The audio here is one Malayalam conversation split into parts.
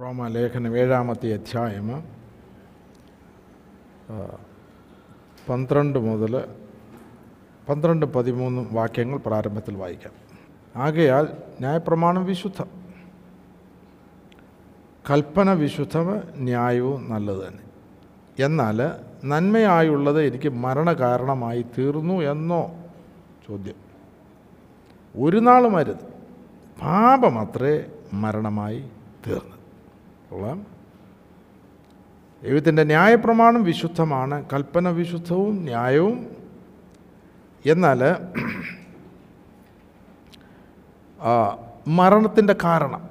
റോമാലേഖനം ഏഴാമത്തെ അധ്യായം പന്ത്രണ്ട് മുതൽ പന്ത്രണ്ട് പതിമൂന്ന് വാക്യങ്ങൾ പ്രാരംഭത്തിൽ വായിക്കാം. ആകയാൽ ന്യായപ്രമാണം വിശുദ്ധം. കൽപ്പന വിശുദ്ധം ന്യായവും നല്ലത് തന്നെ. എന്നാൽ നന്മയായുള്ളത് എനിക്ക് മരണകാരണമായി തീർന്നു എന്നോ? ചോദ്യം. ഒരു നാളും അരുത്. പാപമത്രേ മരണമായി തീർന്നത്. കൊള്ളാം ദൈവത്തിന്റെ ന്യായപ്രമാണം വിശുദ്ധമാണ് കൽപ്പന വിശുദ്ധവും ന്യായവും. എന്നാൽ മരണത്തിന്റെ കാരണം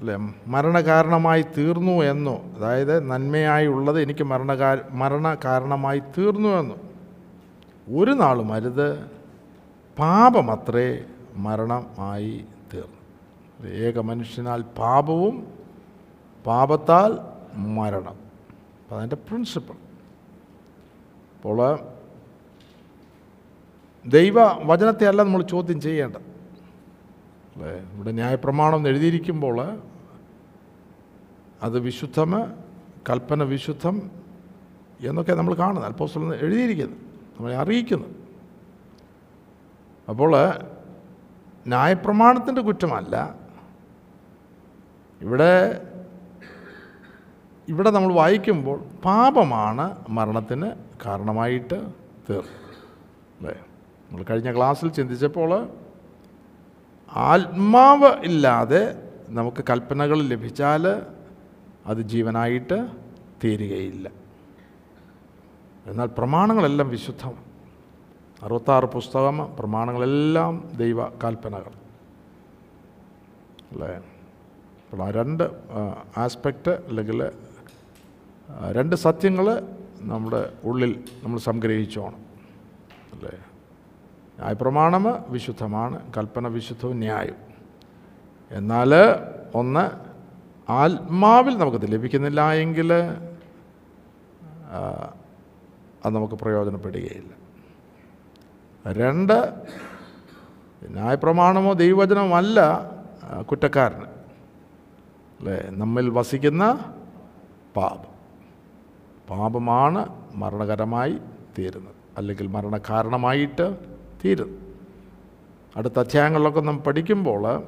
അല്ലേ? മരണകാരണമായി തീർന്നു എന്നോ അതായത് നന്മയായി ഉള്ളത് എനിക്ക് മരണകാ മരണ കാരണമായി തീർന്നു എന്നോ. ഒരു നാളും അരുത് പാപമത്രേ മരണമായി തീർന്നു. ഏക മനുഷ്യനാൽ പാപവും പാപത്താൽ മരണം. അപ്പം അതിന്റെ പ്രിൻസിപ്പിൾ അപ്പോൾ ദൈവ വചനത്തെ അല്ല നമ്മൾ ചോദ്യം ചെയ്യേണ്ടത്. അല്ലേ? ഇവിടെ ന്യായപ്രമാണം എഴുതിയിരിക്കുമ്പോൾ അത് വിശുദ്ധം കൽപ്പന വിശുദ്ധം എന്നൊക്കെ നമ്മൾ കാണുന്നത്. അല്പോസ്തലം എഴുതിയിരിക്കുന്നു നമ്മളെ അറിയിക്കുന്നു അപ്പോൾ ന്യായപ്രമാണത്തിന്റെ കുറ്റമല്ല. ഇവിടെ ഇവിടെ നമ്മൾ വായിക്കുമ്പോൾ പാപമാണ് മരണത്തിന് കാരണമായിട്ട് തീർന്നത് അല്ലേ? നമ്മൾ കഴിഞ്ഞ ക്ലാസ്സിൽ ചിന്തിച്ചപ്പോൾ ആത്മാവ് ഇല്ലാതെ നമുക്ക് കൽപ്പനകൾ ലഭിച്ചാൽ അത് ജീവനായിട്ട് തീരുകയില്ല. എന്നാൽ പ്രമാണങ്ങളെല്ലാം വിശുദ്ധം. അറുപത്താറ് പുസ്തകം പ്രമാണങ്ങളെല്ലാം ദൈവ കൽപ്പനകൾ. അല്ലേ? അപ്പോൾ ആ രണ്ട് ആസ്പെക്റ്റ് അല്ലെങ്കിൽ രണ്ട് സത്യങ്ങൾ നമ്മുടെ ഉള്ളിൽ നമ്മൾ സംഗ്രഹിച്ചോണം. അല്ലേ? ന്യായപ്രമാണം വിശുദ്ധമാണ് കൽപ്പന വിശുദ്ധവും ന്യായം. എന്നാൽ ഒന്ന് ആത്മാവിൽ നമുക്കത് ലഭിക്കുന്നില്ല എങ്കിൽ അത് നമുക്ക് പ്രയോജനപ്പെടുകയില്ല. രണ്ട് ന്യായപ്രമാണമോ ദൈവവചനമോ അല്ല കുറ്റക്കാരന്. അല്ലേ? നമ്മിൽ വസിക്കുന്ന പാപം. പാപമാണ് മരണകരമായി തീരുന്നത്. അല്ലെങ്കിൽ മരണകാരണമായിട്ട് തീരുന്നു. അടുത്ത അധ്യായങ്ങളിലൊക്കെ നാം പഠിക്കുമ്പോൾ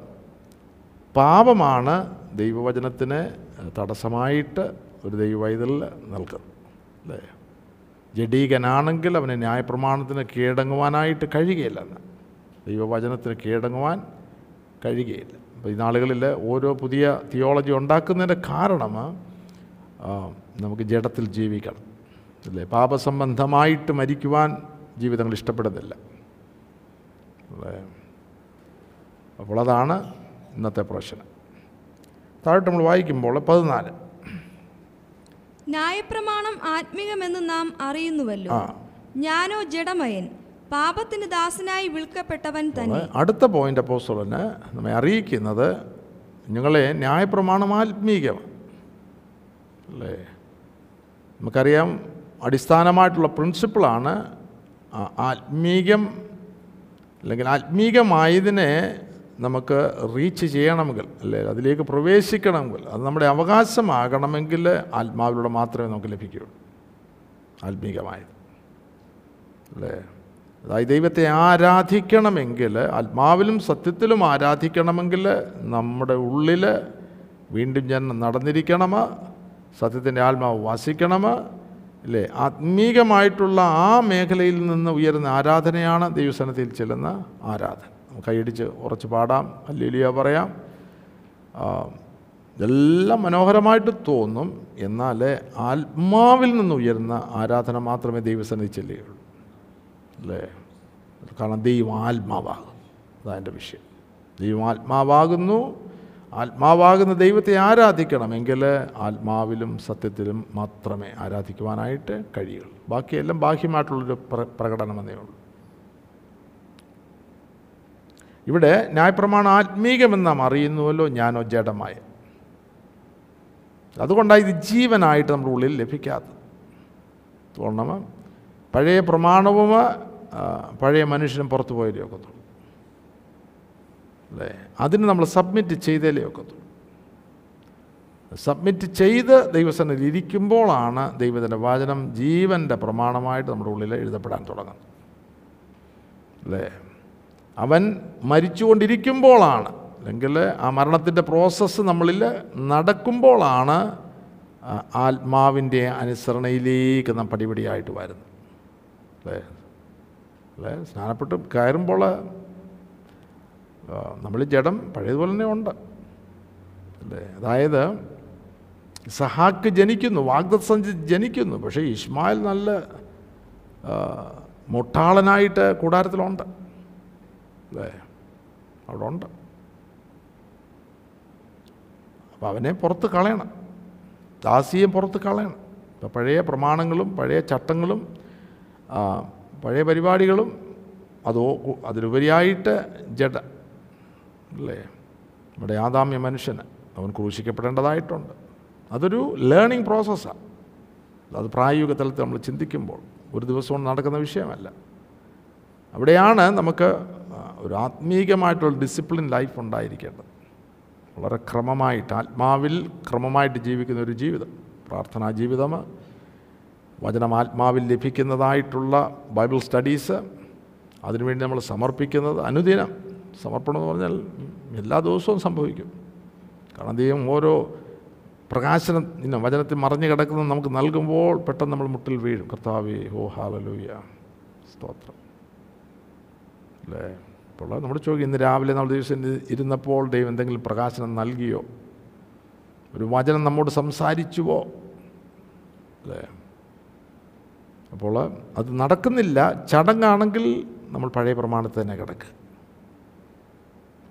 പാപമാണ് ദൈവവചനത്തിന് തടസ്സമായിട്ട് ഒരു ദൈവവൈതലിൽ നൽകുന്നത്. അല്ലേ? ജഡീകനാണെങ്കിൽ അവന് ന്യായപ്രമാണത്തിന് കീഴടങ്ങുവാനായിട്ട് കഴിയുകയില്ലെന്ന് ദൈവവചനത്തിന് കീഴടങ്ങുവാൻ കഴിയുകയില്ല. അപ്പോൾ ഈ നാളുകളിൽ ഓരോ പുതിയ തിയോളജി ഉണ്ടാക്കുന്നതിന്റെ കാരണം നമുക്ക് ജഡത്തിൽ ജീവിക്കണം. അല്ലേ? പാപസംബന്ധമായിട്ട് മരിക്കുവാൻ ജീവിതങ്ങൾ ഇഷ്ടപ്പെടുന്നില്ല. അല്ലേ? അപ്പോൾ അതാണ് ഇന്നത്തെ പ്രശ്നം. താഴോട്ട് നമ്മൾ വായിക്കുമ്പോൾ പതിനാല്. ന്യായപ്രമാണം ആത്മീകമെന്ന് നാം അറിയുന്നുവല്ലോ. ഞാനോ ജഡമയൻ പാപത്തിന് ദാസനായി വിൽക്കപ്പെട്ടവൻ തന്നെ അടുത്ത പോയിന്റ് അപ്പോസ്തലന് നമ്മെ അറിയിക്കുന്നത് നിങ്ങളെ ന്യായപ്രമാണം ആത്മീകമാണ് അല്ലേ? നമുക്കറിയാം അടിസ്ഥാനമായിട്ടുള്ള പ്രിൻസിപ്പിളാണ് ആത്മീകം അല്ലെങ്കിൽ ആത്മീകമായതിനെ നമുക്ക് റീച്ച് ചെയ്യണമെങ്കിൽ അല്ലേ അതിലേക്ക് പ്രവേശിക്കണമെങ്കിൽ അത് നമ്മുടെ അവകാശമാകണമെങ്കിൽ ആത്മാവിലൂടെ മാത്രമേ നമുക്ക് ലഭിക്കുകയുള്ളൂ. ആത്മീകമായത്. അല്ലേ? അതായത് ദൈവത്തെ ആരാധിക്കണമെങ്കിൽ ആത്മാവിലും സത്യത്തിലും ആരാധിക്കണമെങ്കിൽ നമ്മുടെ ഉള്ളിൽ വീണ്ടും ജന്മം നടന്നിരിക്കണം സത്യത്തിന്റെ ആത്മാവ് വസിക്കണം അല്ലേ ആത്മീകമായിട്ടുള്ള ആ മേഖലയിൽ നിന്ന് ഉയരുന്ന ആരാധനയാണ് ദൈവസനത്തിൽ ചെല്ലുന്ന ആരാധന. കൈയടിച്ച് ഉറച്ച് പാടാം. അല്ലേലിയ പറയാം. ഇതെല്ലാം മനോഹരമായിട്ട് തോന്നും. എന്നാൽ ആത്മാവിൽ നിന്ന് ഉയരുന്ന ആരാധന മാത്രമേ ദൈവസന്നിധി ചെല്ലുകയുള്ളൂ. അല്ലേ? കാരണം ദൈവം ആത്മാവാകും അതാണ് വിഷയം. ദൈവം ആത്മാവാകുന്നു ആത്മാവാകുന്ന ദൈവത്തെ ആരാധിക്കണമെങ്കിൽ ആത്മാവിലും സത്യത്തിലും മാത്രമേ ആരാധിക്കുവാനായിട്ട് കഴിയുള്ളൂ. ബാക്കിയെല്ലാം ബാഹ്യമായിട്ടുള്ളൊരു പ്ര പ്രകടനമെന്നേ ഉള്ളൂ. ഇവിടെ ന്യായപ്രമാണം ആത്മീകമെന്ന് നാം അറിയുന്നുവല്ലോ ഞാനോ ജഡമായ. അതുകൊണ്ടാണ് ഇത് ജീവനായിട്ട് നമ്മുടെ ഉള്ളിൽ ലഭിക്കാത്തത്. തോന്നണം പഴയ പ്രമാണവും പഴയ മനുഷ്യനും പുറത്തു പോയാലേ ഒക്കത്തുള്ളൂ അല്ലേ? അതിന് നമ്മൾ സബ്മിറ്റ് ചെയ്തേലേ ഒക്കത്തുള്ളൂ. സബ്മിറ്റ് ചെയ്ത് ദൈവസന്നിധിയിൽ ഇരിക്കുമ്പോഴാണ് ദൈവത്തിന്റെ വചനം ജീവന്റെ പ്രമാണമായിട്ട് നമ്മുടെ ഉള്ളിൽ എഴുതപ്പെടാൻ തുടങ്ങുന്നത്. അല്ലേ? അവൻ മരിച്ചുകൊണ്ടിരിക്കുമ്പോഴാണ് അല്ലെങ്കിൽ ആ മരണത്തിന്റെ പ്രോസസ്സ് നമ്മളിൽ നടക്കുമ്പോഴാണ് ആത്മാവിന്റെ അനുസരണയിലേക്ക് നാം പടിപടിയായിട്ട് വരുന്നത്. അല്ലേ? അല്ലേ? സ്നാനപ്പെട്ട് കയറുമ്പോൾ നമ്മൾ ജഡം പഴയതുപോലെ തന്നെ ഉണ്ട്. അല്ലേ? അതായത് സഹാക്ക് ജനിക്കുന്നു വാഗ്ദസഞ്ചി ജനിക്കുന്നു പക്ഷേ ഇസ്മായിൽ നല്ല മുട്ടാളനായിട്ട് കൂടാരത്തിലുണ്ട്. അല്ലേ? അവിടെ ഉണ്ട് അപ്പം അവനെ പുറത്ത് കളയണം. ദാസിയെ പുറത്ത് കളയണം. ഇപ്പം പഴയ പ്രമാണങ്ങളും പഴയ ചട്ടങ്ങളും പഴയ പരിപാടികളും അതോ അതിലുപരിയായിട്ട് ജഡ അല്ലേ? നമ്മുടെ ആദാമ്യ മനുഷ്യന് അവൻ ക്രൂശിക്കപ്പെടേണ്ടതായിട്ടുണ്ട്. അതൊരു ലേണിംഗ് പ്രോസസ്സാണ് അത് പ്രായോഗിക തലത്തിൽ നമ്മൾ ചിന്തിക്കുമ്പോൾ ഒരു ദിവസം കൊണ്ട് നടക്കുന്ന വിഷയമല്ല. അവിടെയാണ് നമുക്ക് ഒരു ആത്മീകമായിട്ടുള്ള ഡിസിപ്ലിൻ ലൈഫ് ഉണ്ടായിരിക്കേണ്ടത്. വളരെ ക്രമമായിട്ട് ആത്മാവിൽ ക്രമമായിട്ട് ജീവിക്കുന്ന ഒരു ജീവിതം. പ്രാർത്ഥനാ ജീവിതം വചനം ആത്മാവിൽ ലഭിക്കുന്നതായിട്ടുള്ള ബൈബിൾ സ്റ്റഡീസ് അതിനുവേണ്ടി നമ്മൾ സമർപ്പിക്കുന്നത് അനുദിനം. സമർപ്പണം എന്ന് പറഞ്ഞാൽ എല്ലാ ദിവസവും സംഭവിക്കും. കാരണം ദൈവം ഓരോ പ്രകാശനം ഇന്ന വചനത്തിൽ മറിഞ്ഞു കിടക്കുന്നത് നമുക്ക് നൽകുമ്പോൾ പെട്ടെന്ന് നമ്മൾ മുട്ടിൽ വീഴും. കർത്താവേ ഹോ ഹാലലൂയ സ്തോത്രം. അല്ലേ? അപ്പോൾ നമ്മുടെ ചോദിക്കും ഇന്ന് രാവിലെ നമ്മൾ ദിവസം ഇരുന്നപ്പോൾ ദൈവം എന്തെങ്കിലും പ്രകാശനം നൽകിയോ? ഒരു വചനം നമ്മോട് സംസാരിച്ചുവോ? അല്ലേ? അപ്പോൾ അത് നടക്കുന്നില്ല. ചടങ്ങാണെങ്കിൽ നമ്മൾ പഴയ പ്രമാണത്തിൽ തന്നെ കിടക്കുക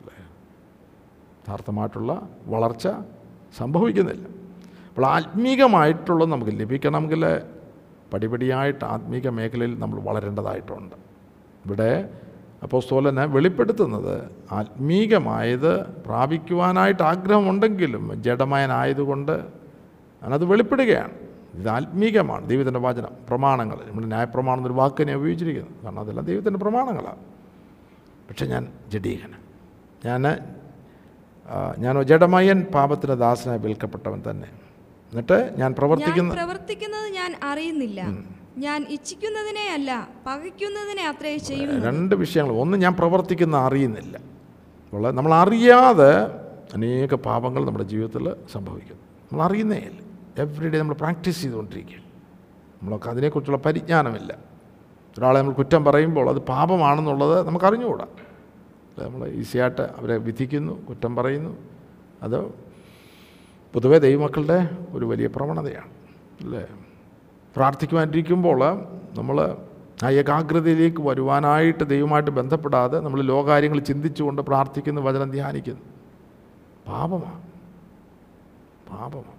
അല്ലേ യഥാർത്ഥമായിട്ടുള്ള വളർച്ച സംഭവിക്കുന്നില്ല. അപ്പോൾ ആത്മീകമായിട്ടുള്ളത് നമുക്ക് ലഭിക്കണമെങ്കിൽ പടിപടിയായിട്ട് ആത്മീക മേഖലയിൽ നമ്മൾ വളരേണ്ടതായിട്ടുണ്ട്. ഇവിടെ അപ്പോസ്തോലനെ വെളിപ്പെടുത്തുന്നത് ആത്മീകമായത് പ്രാപിക്കുവാനായിട്ട് ആഗ്രഹമുണ്ടെങ്കിലും ജഡമയനായതുകൊണ്ട് ഞാനത് വെളിപ്പെടുകയാണ്. ഇത് ആത്മീകമാണ് ദൈവത്തിന്റെ വചനം പ്രമാണങ്ങൾ. നമ്മുടെ ന്യായപ്രമാണം എന്നൊരു വാക്കിനെ ഉപയോഗിച്ചിരിക്കുന്നത് കാരണം അതെല്ലാം ദൈവത്തിന്റെ പ്രമാണങ്ങളാണ്. പക്ഷേ ഞാൻ ജഡീകന ഞാൻ ഞാനോ ജഡമയൻ പാപത്തിന് ദാസനായി വിൽക്കപ്പെട്ടവൻ തന്നെ. എന്നിട്ട് ഞാൻ ഞാൻ പ്രവർത്തിക്കുന്ന പ്രവർത്തിക്കുന്നത് ഞാൻ അറിയുന്നില്ല. ഞാൻ ഇച്ഛിക്കുന്നതിനെ അല്ല പകയ്ക്കുന്നതിനെ അത്രേ ചെയ്യുന്നു രണ്ട് വിഷയങ്ങൾ. ഒന്ന് ഞാൻ പ്രവർത്തിക്കുന്ന അറിയുന്നില്ല. ഉള്ള നമ്മൾ അറിയാതെ അനേക പാപങ്ങൾ നമ്മുടെ ജീവിതത്തിൽ സംഭവിക്കുന്നു. നമ്മൾ അറിയുന്നേ ഇല്ല. എവറി ഡേ നമ്മൾ പ്രാക്ടീസ് ചെയ്തുകൊണ്ടിരിക്കുക നമ്മളൊക്കെ അതിനെക്കുറിച്ചുള്ള പരിജ്ഞാനമില്ല. ഒരാളെ നമ്മൾ കുറ്റം പറയുമ്പോൾ അത് പാപമാണെന്നുള്ളത് നമുക്ക് അറിഞ്ഞുകൂടാ. അല്ലേ? നമ്മൾ ഈസിയായിട്ട് അവരെ വിധിക്കുന്നു കുറ്റം പറയുന്നു. അത് പൊതുവെ ദൈവമക്കളുടെ ഒരു വലിയ പ്രവണതയാണ് അല്ലേ? പ്രാർത്ഥിക്കുവാനിരിക്കുമ്പോൾ നമ്മൾ ആ ഏകാഗ്രതയിലേക്ക് വരുവാനായിട്ട് ദൈവമായിട്ട് ബന്ധപ്പെടാതെ നമ്മൾ ലോകാര്യങ്ങൾ ചിന്തിച്ചുകൊണ്ട് പ്രാർത്ഥിക്കുന്നു വചനം ധ്യാനിക്കുന്നു. പാപമാണ് പാപമാണ്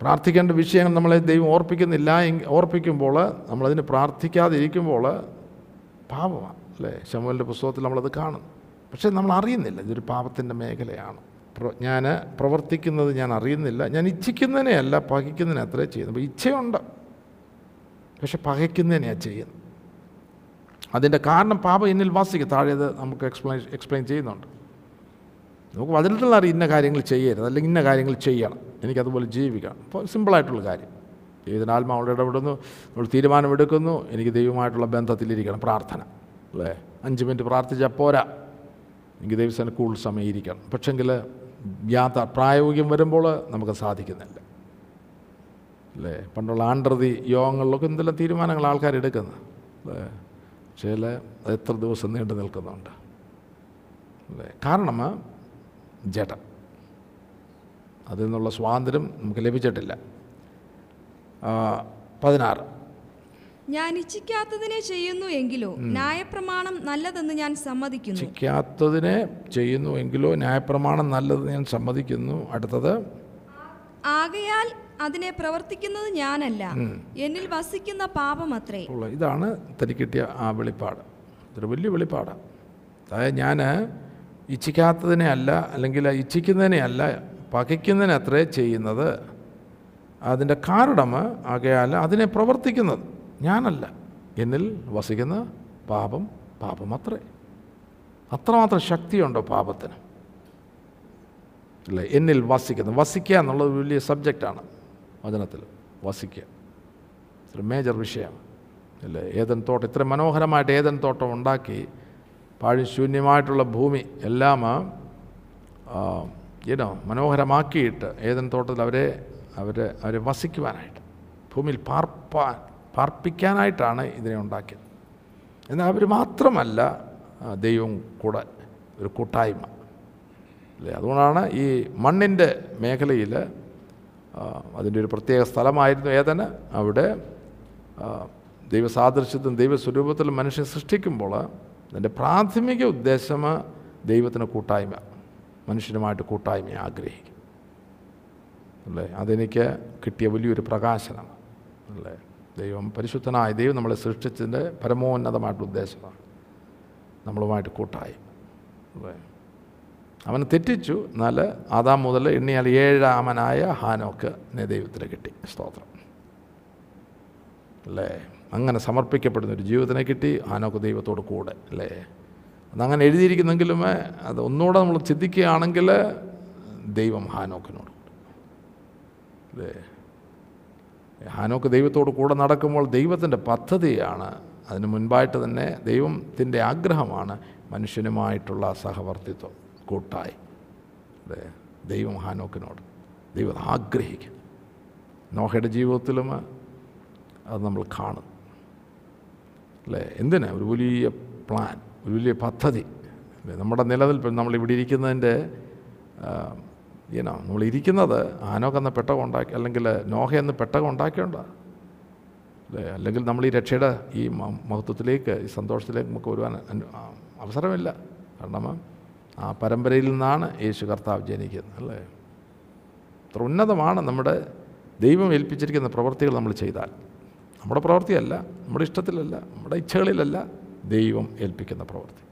പ്രാർത്ഥിക്കേണ്ട വിഷയങ്ങൾ നമ്മളെ ദൈവം ഓർപ്പിക്കുന്നില്ല ഓർപ്പിക്കുമ്പോൾ നമ്മളതിന് പ്രാർത്ഥിക്കാതിരിക്കുമ്പോൾ പാപമാണ് അല്ലേ? ശമുവലിന്റെ പുസ്തകത്തിൽ നമ്മളത് കാണും. പക്ഷേ നമ്മൾ അറിയുന്നില്ല ഇതൊരു പാപത്തിന്റെ മേഖലയാണ്. ഞാൻ പ്രവർത്തിക്കുന്നത് ഞാൻ അറിയുന്നില്ല. ഞാൻ ഇച്ഛിക്കുന്നതിനെയല്ല പകയ്ക്കുന്നതിനെ അത്രേ ചെയ്യുന്നു അപ്പോൾ ഇച്ഛയുണ്ട്. പക്ഷെ പകയ്ക്കുന്നതിനെയാണ് ചെയ്യുന്നത്. അതിന്റെ കാരണം പാപം എന്നിൽ വാസിക്കും താഴെ അത് നമുക്ക് എക്സ്പ്ലെയിൻ എക്സ്പ്ലെയിൻ ചെയ്യുന്നുണ്ട്. നമുക്ക് വചനത്തിൽ അറിയാം ഇന്ന കാര്യങ്ങൾ ചെയ്യരുത്. അല്ലെങ്കിൽ ഇന്ന കാര്യങ്ങൾ ചെയ്യണം. എനിക്കതുപോലെ ജീവിക്കണം. അപ്പോൾ സിമ്പിളായിട്ടുള്ള കാര്യം. ദൈവത്തിന്റെ ആത്മാവോട് ഇടപെടുന്നു? നമ്മൾ തീരുമാനമെടുക്കുന്നു. എനിക്ക് ദൈവമായിട്ടുള്ള ബന്ധത്തിലിരിക്കണം. പ്രാർത്ഥന. അല്ലേ? അഞ്ച് മിനിറ്റ് പ്രാർത്ഥിച്ചാൽ പോരാ. എനിക്ക് ദൈവസേന കൂടുതൽ സമയം ഇരിക്കണം പക്ഷെങ്കിൽ യാത്ര പ്രായോഗികം വരുമ്പോൾ നമുക്ക് സാധിക്കുന്നില്ല. അല്ലേ? പണ്ടുള്ള ആണ്ടർതി യോഗങ്ങളിലൊക്കെ എന്തെല്ലാം തീരുമാനങ്ങൾ ആൾക്കാർ എടുക്കുന്നത്? അല്ലേ? അത് എത്ര ദിവസം നീണ്ടു നിൽക്കുന്നുണ്ട്. അല്ലേ? കാരണം ജഡം. അതിൽ നിന്നുള്ള സ്വാതന്ത്ര്യം നമുക്ക് ലഭിച്ചിട്ടില്ല. പതിനാറ്. ഞാൻ ഇച്ഛിക്കാത്തതിനെ ചെയ്യുന്നു എങ്കിലോ ന്യായപ്രമാണം നല്ലതെന്ന് ഞാൻ സമ്മതിക്കുന്നു. ഇച്ഛിക്കാത്തതിനെ ചെയ്യുന്നു എങ്കിലോ ന്യായപ്രമാണം നല്ലത് ഞാൻ സമ്മതിക്കുന്നു. അടുത്തത്. ആകയാൽ അതിനെ പ്രവർത്തിക്കുന്നത് ഞാനല്ല. എന്നിൽ വസിക്കുന്ന പാപമത്രേ. അത്രേ ഇതാണ് തനിക്ക് കിട്ടിയ ആ വെളിപ്പാട്. ഇതൊരു വലിയ വെളിപ്പാടാണ് അതായത് ഞാൻ ഇച്ഛിക്കാത്തതിനെ അല്ല അല്ലെങ്കിൽ ഇച്ഛിക്കുന്നതിനെ അല്ല പകയ്ക്കുന്നതിനെ അത്രേ ചെയ്യുന്നത്. അതിന്റെ കാരണം ആകയാൽ അതിനെ പ്രവർത്തിക്കുന്നത്. ഞാനല്ല. എന്നിൽ വസിക്കുന്ന പാപം പാപം അത്രേ അത്രമാത്രം ശക്തിയുണ്ടോ പാപത്തിന്? അല്ലേ? എന്നിൽ വസിക്കുന്നത് വസിക്കുക എന്നുള്ളത് വലിയ സബ്ജക്റ്റാണ് വചനത്തിൽ. വസിക്കുക. ഒരു മേജർ വിഷയമാണ് അല്ലേ? ഏതൻ തോട്ടം. ഇത്ര മനോഹരമായിട്ട് ഏതൻ തോട്ടം ഉണ്ടാക്കി പാഴും ശൂന്യമായിട്ടുള്ള ഭൂമി എല്ലാം ഏനോ മനോഹരമാക്കിയിട്ട് ഏതൻ തോട്ടത്തിൽ അവരെ അവരെ അവരെ വസിക്കുവാനായിട്ട്. ഭൂമിയിൽ പാർപ്പാൻ പാർപ്പിക്കാനായിട്ടാണ് ഇതിനെ ഉണ്ടാക്കിയത്. എന്നാൽ അവർ മാത്രമല്ല ദൈവം കൂടെ ഒരു കൂട്ടായ്മ. അല്ലേ? അതുകൊണ്ടാണ് ഈ മണ്ണിന്റെ മേഖലയിൽ അതിന്റെ ഒരു പ്രത്യേക സ്ഥലമായിരുന്നു ഏതന് അവിടെ ദൈവസാദൃശ്യത്തിലും ദൈവസ്വരൂപത്തിലും മനുഷ്യൻ സൃഷ്ടിക്കുമ്പോൾ അതിന്റെ പ്രാഥമിക ഉദ്ദേശം ദൈവത്തിന് കൂട്ടായ്മ മനുഷ്യനുമായിട്ട് കൂട്ടായ്മ ആഗ്രഹിക്കും. അല്ലേ? അതെനിക്ക് കിട്ടിയ വലിയൊരു പ്രകാശനമാണ്. അല്ലേ? ദൈവം പരിശുദ്ധനായ ദൈവം നമ്മളെ സൃഷ്ടിച്ചതിന്റെ പരമോന്നതമായിട്ടുള്ള ഉദ്ദേശമാണ്. നമ്മളുമായിട്ട് കൂട്ടായി. അവനെ തെറ്റിച്ചു. എന്നാൽ ആദാം മുതൽ എണ്ണിയാൽ ഏഴാമനായ ഹാനോക്ക് ദൈവത്തിന് കിട്ടി. സ്തോത്രം. അല്ലേ? അങ്ങനെ സമർപ്പിക്കപ്പെടുന്ന ഒരു ജീവിതത്തിനെ കിട്ടി ഹാനോക്ക് ദൈവത്തോട് കൂടെ. അല്ലേ? അതങ്ങനെ എഴുതിയിരിക്കുന്നെങ്കിലും അത് ഒന്നുകൂടെ നമ്മൾ ചിന്തിക്കുകയാണെങ്കിൽ ദൈവം ഹാനോക്കിനോട് കൂടെ. അല്ലേ? ഹാനോക്ക് ദൈവത്തോട് കൂടെ നടക്കുമ്പോൾ ദൈവത്തിന്റെ പദ്ധതിയാണ്. അതിന് മുൻപായിട്ട് തന്നെ ദൈവത്തിന്റെ ആഗ്രഹമാണ് മനുഷ്യനുമായിട്ടുള്ള സഹവർത്തിത്വം കൂട്ടായി അതെ ദൈവം ഹാനോക്കിനോട് ദൈവം ആഗ്രഹിക്കും നോഹയുടെ ജീവിതത്തിലും അത് നമ്മൾ കാണും. അല്ലേ? എന്തിനാ? ഒരു വലിയ പ്ലാൻ ഒരു വലിയ പദ്ധതി. നമ്മുടെ നിലനിൽപ്പ് നമ്മളിവിടെ ഇരിക്കുന്നതിന്റെ ഈനോ നമ്മൾ ഇരിക്കുന്നത് ആനോക്ക് എന്ന പെട്ടകം ഉണ്ടാക്കി അല്ലെങ്കിൽ നോഹ എന്ന് പെട്ടകം ഉണ്ടാക്കിയോണ്ട. അല്ലേ? അല്ലെങ്കിൽ നമ്മൾ ഈ രക്ഷയുടെ ഈ മഹത്വത്തിലേക്ക് ഈ സന്തോഷത്തിലേക്ക് നമുക്ക് വരുവാൻ അവസരമില്ല. കാരണം ആ പരമ്പരയിൽ നിന്നാണ് യേശു കർത്താവ് ജനിക്കുന്നത് അല്ലേ? അത്ര ഉന്നതമാണ് നമ്മുടെ ദൈവം ഏൽപ്പിച്ചിരിക്കുന്ന പ്രവൃത്തികൾ നമ്മൾ ചെയ്താൽ. നമ്മുടെ പ്രവൃത്തിയല്ല നമ്മുടെ ഇഷ്ടത്തിലല്ല നമ്മുടെ ഇച്ഛകളിലല്ല ദൈവം ഏൽപ്പിക്കുന്ന പ്രവൃത്തി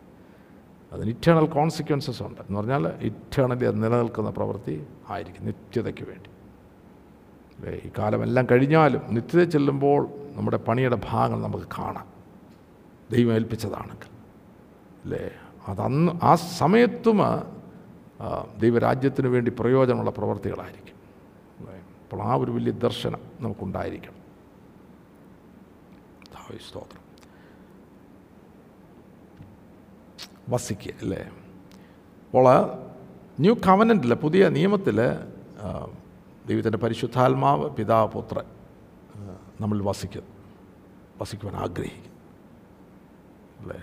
അതിന് ഇറ്റേണൽ കോൺസിക്വൻസസ് ഉണ്ട്. എന്ന് പറഞ്ഞാൽ ഇറ്റേണലി അത് നിലനിൽക്കുന്ന പ്രവൃത്തി ആയിരിക്കും നിത്യതയ്ക്ക് വേണ്ടി. ഈ കാലമെല്ലാം കഴിഞ്ഞാലും നിത്യത ചെല്ലുമ്പോൾ നമ്മുടെ പണിയുടെ ഭാഗങ്ങൾ നമുക്ക് കാണാം. ദൈവം ഏൽപ്പിച്ചതാണെങ്കിൽ. അല്ലേ അതന്ന് ആ സമയത്തും ദൈവരാജ്യത്തിന് വേണ്ടി പ്രയോജനമുള്ള പ്രവൃത്തികളായിരിക്കും? അപ്പോൾ ആ ഒരു വലിയ ദർശനം നമുക്കുണ്ടായിരിക്കണം. സ്തോത്രം. വസിക്കുക അല്ലേ? അപ്പോൾ ന്യൂ കവനന്റിൽ പുതിയ നിയമത്തിൽ ദൈവത്തിന്റെ പരിശുദ്ധാത്മാവ് പിതാവ് പുത്രൻ നമ്മൾ വസിക്കുന്നു വസിക്കുവാൻ ആഗ്രഹിക്കുന്നു അല്ലേ?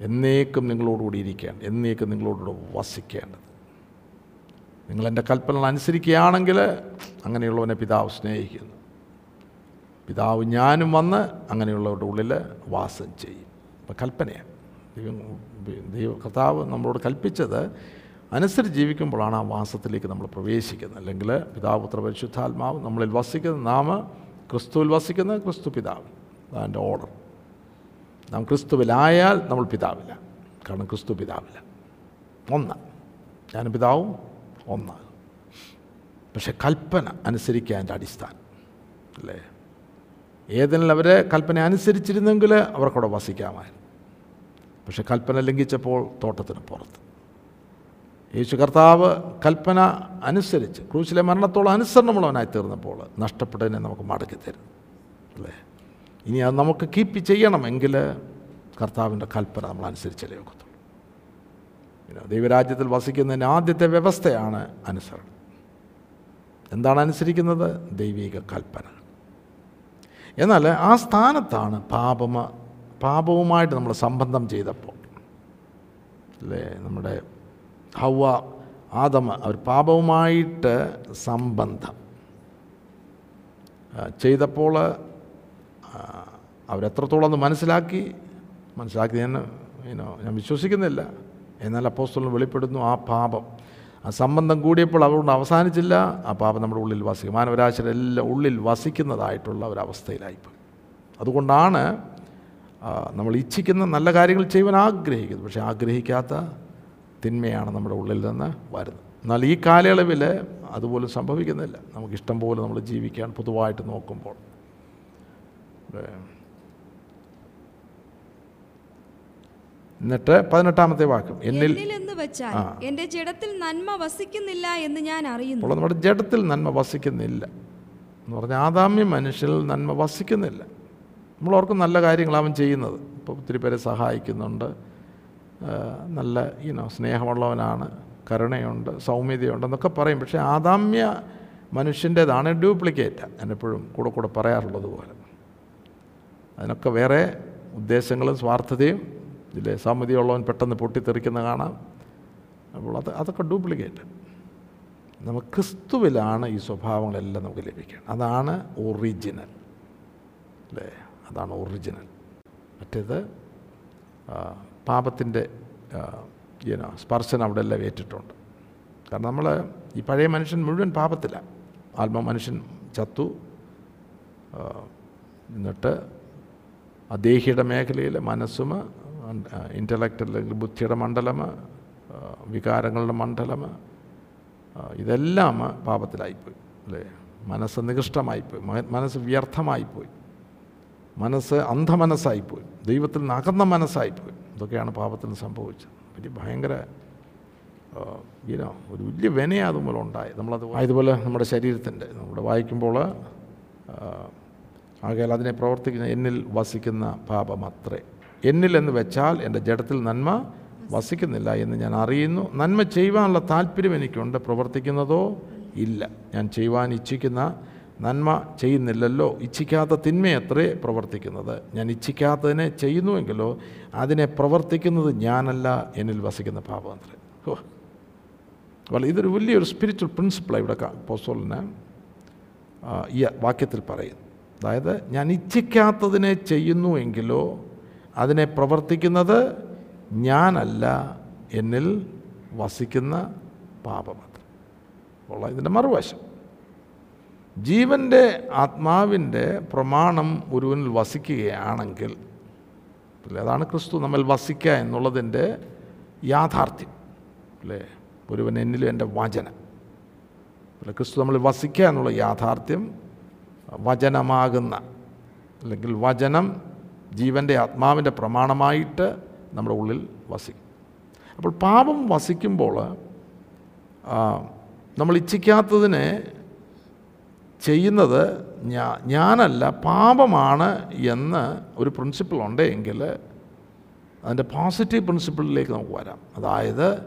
എന്നേക്കും നിങ്ങളോടുകൂടി ഇരിക്കേണ്ട എന്നേക്കും നിങ്ങളോടുകൂടി വസിക്കേണ്ടത്. നിങ്ങൾ എന്റെ കൽപ്പനകൾ അനുസരിക്കുകയാണെങ്കിൽ അങ്ങനെയുള്ളവനെ പിതാവ് സ്നേഹിക്കുന്നു. പിതാവ് ഞാനും വന്ന് അങ്ങനെയുള്ളവരുടെ ഉള്ളിൽ വാസം ചെയ്യും. അപ്പം കൽപ്പനയാണ്. ദൈവം കർത്താവ് നമ്മളോട് കൽപ്പിച്ചത് അനുസരിച്ച് ജീവിക്കുമ്പോഴാണ് ആ വാസത്തിലേക്ക് നമ്മൾ പ്രവേശിക്കുന്നത്. അല്ലെങ്കിൽ പിതാവ് പുത്ര പരിശുദ്ധാത്മാവ് നമ്മളിൽ വസിക്കുന്ന നാമ ക്രിസ്തുവിൽ വസിക്കുന്നത് ക്രിസ്തു പിതാവ്. അതിന്റെ ഓർഡർ നാം ക്രിസ്തുവിലായാൽ നമ്മൾ പിതാവില്ല. കാരണം ക്രിസ്തു പിതാവില്ല. ഒന്ന്. ഞാൻ പിതാവും ഒന്ന്. പക്ഷെ കൽപ്പന അനുസരിക്കുക അതിന്റെ അടിസ്ഥാനം. അല്ലേ? ഏതെങ്കിലും അവരെ കൽപ്പന അനുസരിച്ചിരുന്നെങ്കിൽ അവർക്കവിടെ വസിക്കാമായിരുന്നു. പക്ഷെ കൽപ്പന ലംഘിച്ചപ്പോൾ തോട്ടത്തിന് പുറത്ത്. യേശു കർത്താവ് കൽപ്പന അനുസരിച്ച് ക്രൂശിലെ മരണത്തോളം അനുസരണമുള്ളവനായി തീർന്നപ്പോൾ നഷ്ടപ്പെട്ടതിനെ നമുക്ക് മടക്കി തരും അല്ലേ? ഇനി അത് നമുക്ക് കീപ്പ് ചെയ്യണമെങ്കിൽ കർത്താവിന്റെ കൽപ്പന നമ്മൾ അനുസരിച്ചല്ലേ ഒക്കത്തുള്ളൂ. ദൈവരാജ്യത്തിൽ വസിക്കുന്നതിന് ആദ്യത്തെ വ്യവസ്ഥയാണ് അനുസരണം. എന്താണ് അനുസരിക്കുന്നത്? ദൈവിക കൽപ്പന. എന്നാൽ ആ സ്ഥാനത്താണ് പാപമ പാപവുമായിട്ട് നമ്മൾ സംബന്ധം ചെയ്തപ്പോൾ അല്ലേ? നമ്മുടെ ഹവ ആദമ അവർ പാപവുമായിട്ട് സംബന്ധം ചെയ്തപ്പോൾ അവരെത്രത്തോളം ഒന്ന് മനസ്സിലാക്കി? മനസ്സിലാക്കി ഞാൻ ഇനോ ഞാൻ വിശ്വസിക്കുന്നില്ല. എന്നാൽ അപ്പോസ്തലൻ വെളിപ്പെടുന്നു ആ പാപം ആ സംബന്ധം കൂടിയപ്പോൾ അതുകൊണ്ട് അവസാനിച്ചില്ല. ആ പാപം നമ്മുടെ ഉള്ളിൽ വസിക്കും. മാനവരാശിയുടെ എല്ലാം ഉള്ളിൽ വസിക്കുന്നതായിട്ടുള്ള ഒരവസ്ഥയിലായിപ്പോയി അതുകൊണ്ടാണ് നമ്മൾ ഇച്ഛിക്കുന്ന നല്ല കാര്യങ്ങൾ ചെയ്യുവാൻ ആഗ്രഹിക്കുന്നു. പക്ഷേ ആഗ്രഹിക്കാത്ത തിന്മയാണ് നമ്മുടെ ഉള്ളിൽ നിന്ന് വരുന്നത്. എന്നാൽ ഈ കാലയളവിൽ അതുപോലെ സംഭവിക്കുന്നില്ല. നമുക്കിഷ്ടം പോലെ നമ്മൾ ജീവിക്കാൻ പൊതുവായിട്ട് നോക്കുമ്പോൾ. എന്നിട്ട് പതിനെട്ടാമത്തെ വാക്യം. എന്നിൽ എന്ന് വെച്ചാൽ എന്റെ ജഡത്തിൽ നന്മ വസിക്കുന്നില്ല എന്ന് ഞാൻ അറിയുന്നു. അപ്പോൾ നമ്മുടെ ജഡത്തിൽ നന്മ വസിക്കുന്നില്ല. എന്ന് പറഞ്ഞാൽ ആദാമ്യ മനുഷ്യരിൽ നന്മ വസിക്കുന്നില്ല. നമ്മൾ ഓർക്കും നല്ല കാര്യങ്ങൾ അവൻ ചെയ്യുന്നത്. ഇപ്പോൾ ഒത്തിരി പേരെ സഹായിക്കുന്നുണ്ട്. നല്ല ഇനോ സ്നേഹമുള്ളവനാണ് കരുണയുണ്ട് സൗമ്യതയുണ്ട് എന്നൊക്കെ പറയും. പക്ഷേ ആദാമ്യ മനുഷ്യന്റേതാണ് ഡ്യൂപ്ലിക്കേറ്റ്. ഞാനെപ്പോഴും കൂടെ കൂടെ പറയാറുള്ളത് പോലെ. അതിനൊക്കെ വേറെ ഉദ്ദേശങ്ങളും സ്വാർത്ഥതയും ഇതിലെ സൗമ്യതയുള്ളവൻ പെട്ടെന്ന് പൊട്ടിത്തെറിക്കുന്ന കാണാം. അപ്പോൾ അത് അതൊക്കെ ഡ്യൂപ്ലിക്കേറ്റ്. നമുക്ക് ക്രിസ്തുവിലാണ് ഈ സ്വഭാവങ്ങളെല്ലാം നമുക്ക് ലഭിക്കുന്നത്. അതാണ് ഒറിജിനൽ. അല്ലേ? അതാണ് ഒറിജിനൽ. മറ്റേത് പാപത്തിന്റെ ഈനോ സ്പർശനം അവിടെ എല്ലാം ഏറ്റിട്ടുണ്ട്. കാരണം നമ്മൾ ഈ പഴയ മനുഷ്യൻ മുഴുവൻ പാപത്തിലാണ് ആത്മ മനുഷ്യൻ ചത്തു എന്നിട്ട് ആ ദേഹിയുടെ മേഖലയിൽ മനസ്സും ഇന്റലക്റ്റ് അല്ലെങ്കിൽ ബുദ്ധിയുടെ മണ്ഡലം വികാരങ്ങളുടെ മണ്ഡലം ഇതെല്ലാം പാപത്തിലായിപ്പോയി. അല്ലേ? മനസ്സ് നികൃഷ്ടമായിപ്പോയി. മനസ്സ് വ്യർത്ഥമായിപ്പോയി. മനസ്സ് അന്ധമനസ്സായിപ്പോയി. ദൈവത്തിൽ നിന്ന് അകന്ന മനസ്സായിപ്പോയി. ഇതൊക്കെയാണ് പാപത്തിന് സംഭവിച്ചത്. വലിയ ഭയങ്കര ഈനോ ഒരു വലിയ വിനയാണ് അതുമൂലം ഉണ്ടായി നമ്മളത് ഇതുപോലെ നമ്മുടെ ശരീരത്തിന്റെ നമ്മുടെ വായിക്കുമ്പോൾ ആകയാൽ അതിനെ പ്രവർത്തിക്കുന്ന എന്നിൽ വസിക്കുന്ന പാപമത്രേ. എന്നിൽ എന്ന് വെച്ചാൽ എന്റെ ജഡത്തിൽ നന്മ വസിക്കുന്നില്ല എന്ന് ഞാൻ അറിയുന്നു. നന്മ ചെയ്യുവാനുള്ള താല്പര്യം എനിക്കുണ്ട്. പ്രവർത്തിക്കുന്നതോ ഇല്ല. ഞാൻ ചെയ്യുവാൻ ഇച്ഛിക്കുന്ന നന്മ ചെയ്യുന്നില്ലല്ലോ. ഇച്ഛിക്കാത്ത തിന്മയത്രേ പ്രവർത്തിക്കുന്നത്. ഞാൻ ഇച്ഛിക്കാത്തതിനെ ചെയ്യുന്നുവെങ്കിലോ അതിനെ പ്രവർത്തിക്കുന്നത് ഞാനല്ല എന്നിൽ വസിക്കുന്ന പാപമത്രേ. ഓ വളരെ ഇതൊരു വലിയൊരു സ്പിരിച്വൽ പ്രിൻസിപ്പിളാണ് ഇവിടെ പോസ്റ്റോളിന് ഈ വാക്യത്തിൽ പറയുന്നു. അതായത് ഞാൻ ഇച്ഛിക്കാത്തതിനെ ചെയ്യുന്നുവെങ്കിലോ അതിനെ പ്രവർത്തിക്കുന്നത് ഞാനല്ല എന്നിൽ വസിക്കുന്ന പാപമത്രേ. ഉള്ള ഇതിന്റെ മറുവശം. ജീവന്റെ ആത്മാവിന്റെ പ്രമാണം ഒരുവനിൽ വസിക്കുകയാണെങ്കിൽ അല്ലേ? അതാണ് ക്രിസ്തു നമ്മൾ വസിക്കുക എന്നുള്ളതിന്റെ യാഥാർത്ഥ്യം. അല്ലേ? ഒരുവൻ എന്നിലും എന്റെ വചനം. അല്ലെ? ക്രിസ്തു നമ്മൾ വസിക്കുക എന്നുള്ള യാഥാർത്ഥ്യം വചനമാകുന്ന അല്ലെങ്കിൽ വചനം ജീവന്റെ ആത്മാവിന്റെ പ്രമാണമായിട്ട് നമ്മുടെ ഉള്ളിൽ വസിക്കും. അപ്പോൾ പാപം വസിക്കുമ്പോൾ നമ്മൾ ഇച്ഛിക്കാത്തതിനെ ചെയ്യുന്നത് ഞാ ഞാനല്ല പാപമാണ് എന്ന് ഒരു പ്രിൻസിപ്പിൾ ഉണ്ടെങ്കിൽ അതിന്റെ പോസിറ്റീവ് പ്രിൻസിപ്പിളിലേക്ക് നമുക്ക് വരാം. അതായത്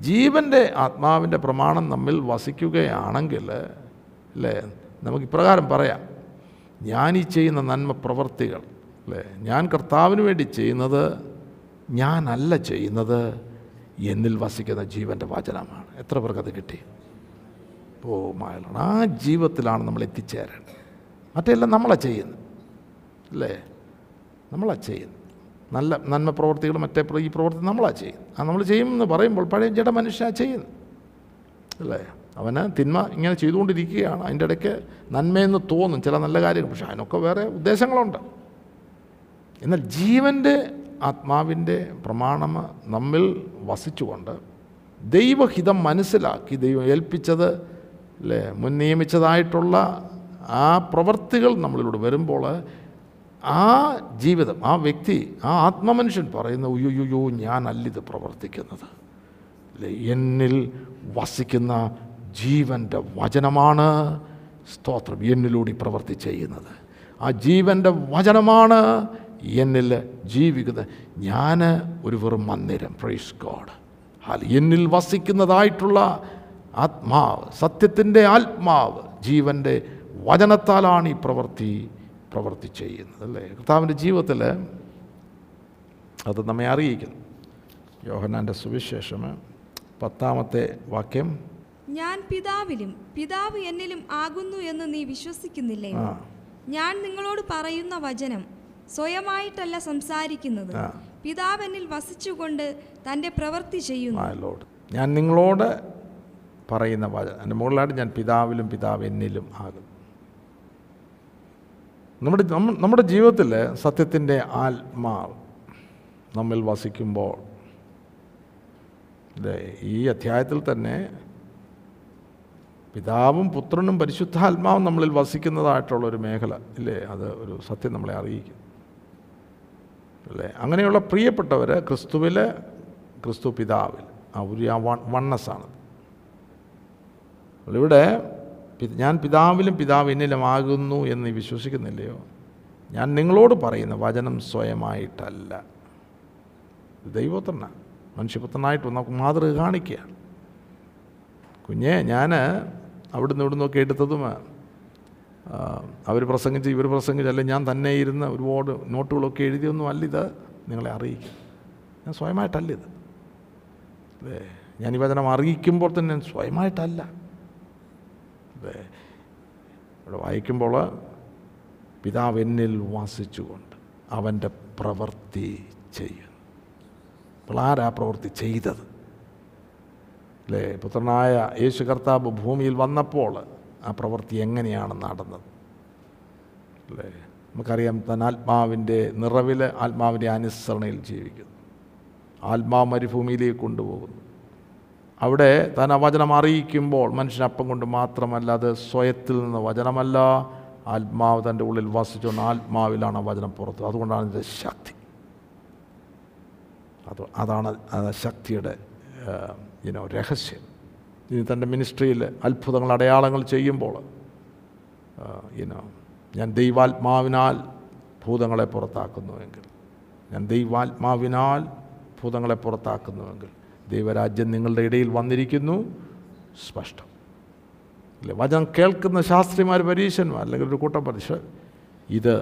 ജീവന്റെ ആത്മാവിന്റെ പ്രമാണം നമ്മിൽ വസിക്കുകയാണെങ്കിൽ അല്ലേ നമുക്ക് ഇപ്രകാരം പറയാം. ഞാൻ ഈ ചെയ്യുന്ന നന്മ പ്രവർത്തികൾ അല്ലേ ഞാൻ കർത്താവിന് വേണ്ടി ചെയ്യുന്നത് ഞാനല്ല ചെയ്യുന്നത് എന്നിൽ വസിക്കുന്ന ജീവന്റെ വചനമാണ്. എത്ര പേർക്ക് അത് കിട്ടി? മായലാണ് ആ ജീവിതത്തിലാണ് നമ്മൾ എത്തിച്ചേരേണ്ടത്. മറ്റെല്ലാം നമ്മളാ ചെയ്യുന്നത്. അല്ലേ? നമ്മളാ ചെയ്യുന്നത്. നല്ല നന്മ പ്രവർത്തികൾ മറ്റേ ഈ പ്രവർത്തി നമ്മളാ ചെയ്യുന്നത്. ആ നമ്മൾ ചെയ്യുമെന്ന് പറയുമ്പോൾ പഴയ ജഡ മനുഷ്യ ചെയ്യുന്നത്. അല്ലേ? അവന് തിന്മ ഇങ്ങനെ ചെയ്തുകൊണ്ടിരിക്കുകയാണ്. അതിന്റെ ഇടയ്ക്ക് നന്മയെന്ന് തോന്നും ചില നല്ല കാര്യങ്ങൾ. പക്ഷേ അതിനൊക്കെ വേറെ ഉദ്ദേശങ്ങളുണ്ട്. എന്നാൽ ജീവന്റെ ആത്മാവിന്റെ പ്രമാണം നമ്മിൽ വസിച്ചുകൊണ്ട് ദൈവഹിതം മനസ്സിലാക്കി ദൈവം ഏൽപ്പിച്ചത് അല്ലേ മുൻ നിയമിച്ചതായിട്ടുള്ള ആ പ്രവൃത്തികൾ നമ്മളിലൂടെ വരുമ്പോൾ ആ ജീവിതം ആ വ്യക്തി ആ ആത്മമനുഷ്യൻ പറയുന്ന ഉയ്യോ ഞാനല്ലിത് പ്രവർത്തിക്കുന്നത്. അല്ലേ എന്നിൽ വസിക്കുന്ന ജീവന്റെ വചനമാണ് സ്തോത്രം എന്നിലൂടെ പ്രവർത്തി ചെയ്യുന്നത്. ആ ജീവന്റെ വചനമാണ് എന്നിൽ ജീവിക്കുന്നത്. ഞാൻ ഒരു വെറും മന്ദിരം പ്രൈസ് ഗോഡ് എന്നിൽ വസിക്കുന്നതായിട്ടുള്ള ആത്മാവ് സത്യത്തിന്റെ ആത്മാവ് ജീവന്റെ വചനത്താലാണ് ഈ പ്രവൃത്തി പ്രവൃത്തി ചെയ്യുന്നത് അല്ലേ? കർത്താവിന്റെ ജീവിതത്തിൽ അത് നമ്മെ അറിയിക്കുന്നു. യോഹനാന്റെ സുവിശേഷം പത്താമത്തെ വാക്യം. ഞാൻ പിതാവിലും പിതാവ് എന്നിലും ആകുന്നു എന്ന് നീ വിശ്വസിക്കുന്നില്ലേ? ഞാൻ നിങ്ങളോട് പറയുന്ന വചനം സ്വയമായിട്ടല്ല സംസാരിക്കുന്നത്. പിതാവ് എന്നിൽ വസിച്ചുകൊണ്ട് തന്റെ പ്രവൃത്തി ചെയ്യുന്നു. ഞാൻ നിങ്ങളോട് പറയുന്ന വചനം എന്റെ മുകളിലായിട്ട് ഞാൻ പിതാവിലും പിതാവ് എന്നിലും ആകും നമ്മുടെ നമ്മുടെ ജീവിതത്തിൽ സത്യത്തിന്റെ ആത്മാവ് നമ്മിൽ വസിക്കുമ്പോൾ ഈ അധ്യായത്തിൽ തന്നെ പിതാവും പുത്രനും പരിശുദ്ധാത്മാവും നമ്മളിൽ വസിക്കുന്നതായിട്ടുള്ള ഒരു മേഖല ഇല്ലേ? അത് ഒരു സത്യം നമ്മളെ അറിയിക്കും. അല്ലേ? അങ്ങനെയുള്ള പ്രിയപ്പെട്ടവർ ക്രിസ്തുവിൽ ക്രിസ്തു പിതാവിൽ ആ ഒരു ആ വണ്ണസ്സാണ് ഇവിടെ ഞാൻ പിതാവിലും പിതാവ് എന്നിലുമാകുന്നു എന്ന് വിശ്വസിക്കുന്നില്ലയോ? ഞാൻ നിങ്ങളോട് പറയുന്ന വചനം സ്വയമായിട്ടല്ല. ദൈവപുത്രനാണ് മനുഷ്യപുത്രനായിട്ട് നമുക്ക് മാതൃക കാണിക്കുകയാണ് കുഞ്ഞെ ഞാൻ അവിടുന്ന് ഇവിടെ ഒക്കെ എടുത്തതും അവർ പ്രസംഗിച്ച് ഇവർ പ്രസംഗിച്ച് അല്ലെങ്കിൽ ഞാൻ തന്നെ ഇരുന്ന് ഒരുപാട് നോട്ടുകളൊക്കെ എഴുതിയൊന്നും അല്ല ഇത്. നിങ്ങളെ അറിയിക്കും. ഞാൻ സ്വയമായിട്ടല്ല ഇത്. അല്ലേ ഞാൻ ഈ വചനം അറിയിക്കുമ്പോൾ തന്നെ സ്വയമായിട്ടല്ല. ഇവിടെ വായിക്കുമ്പോൾ പിതാവ് എന്നിൽ വാസിച്ചുകൊണ്ട് അവന്റെ പ്രവൃത്തി ചെയ്യുന്നു. അപ്പോൾ ആരാ പ്രവൃത്തി ചെയ്തത്? അല്ലേ? പുത്രനായ യേശു കർത്താവ് ഭൂമിയിൽ വന്നപ്പോൾ ആ പ്രവൃത്തി എങ്ങനെയാണ് നടന്നത്? അല്ലേ? നമുക്കറിയാം താൻ ആത്മാവിന്റെ നിറവിൽ ആത്മാവിന്റെ അനുസരണയിൽ ജീവിക്കുന്നു. ആത്മാവ് മരുഭൂമിയിലേക്ക് കൊണ്ടുപോകുന്നു. അവിടെ താൻ ആ വചനം അറിയിക്കുമ്പോൾ മനുഷ്യനപ്പം കൊണ്ട് മാത്രമല്ല അത് സ്വയത്തിൽ നിന്ന് വചനമല്ല. ആത്മാവ് തന്റെ ഉള്ളിൽ വസിച്ചുകൊണ്ട് ആത്മാവിലാണ് ആ വചനം പുറത്ത്. അതുകൊണ്ടാണ് ഇതിന്റെ ശക്തി. അത് അതാണ് ശക്തിയുടെ ഇനോ രഹസ്യം. ഇനി തന്റെ മിനിസ്ട്രിയിൽ അത്ഭുതങ്ങൾ അടയാളങ്ങൾ ചെയ്യുമ്പോൾ ഇനോ ഞാൻ ദൈവാത്മാവിനാൽ ഭൂതങ്ങളെ പുറത്താക്കുന്നുവെങ്കിൽ ഞാൻ ദൈവാത്മാവിനാൽ ഭൂതങ്ങളെ പുറത്താക്കുന്നുവെങ്കിൽ ദൈവരാജ്യം നിങ്ങളുടെ ഇടയിൽ വന്നിരിക്കുന്നു. സ്പഷ്ടം. അല്ലെ വചനം കേൾക്കുന്ന ശാസ്ത്രിമാർ പരീക്ഷന്മാർ അല്ലെങ്കിൽ ഒരു കൂട്ടം പരീക്ഷ ഇത്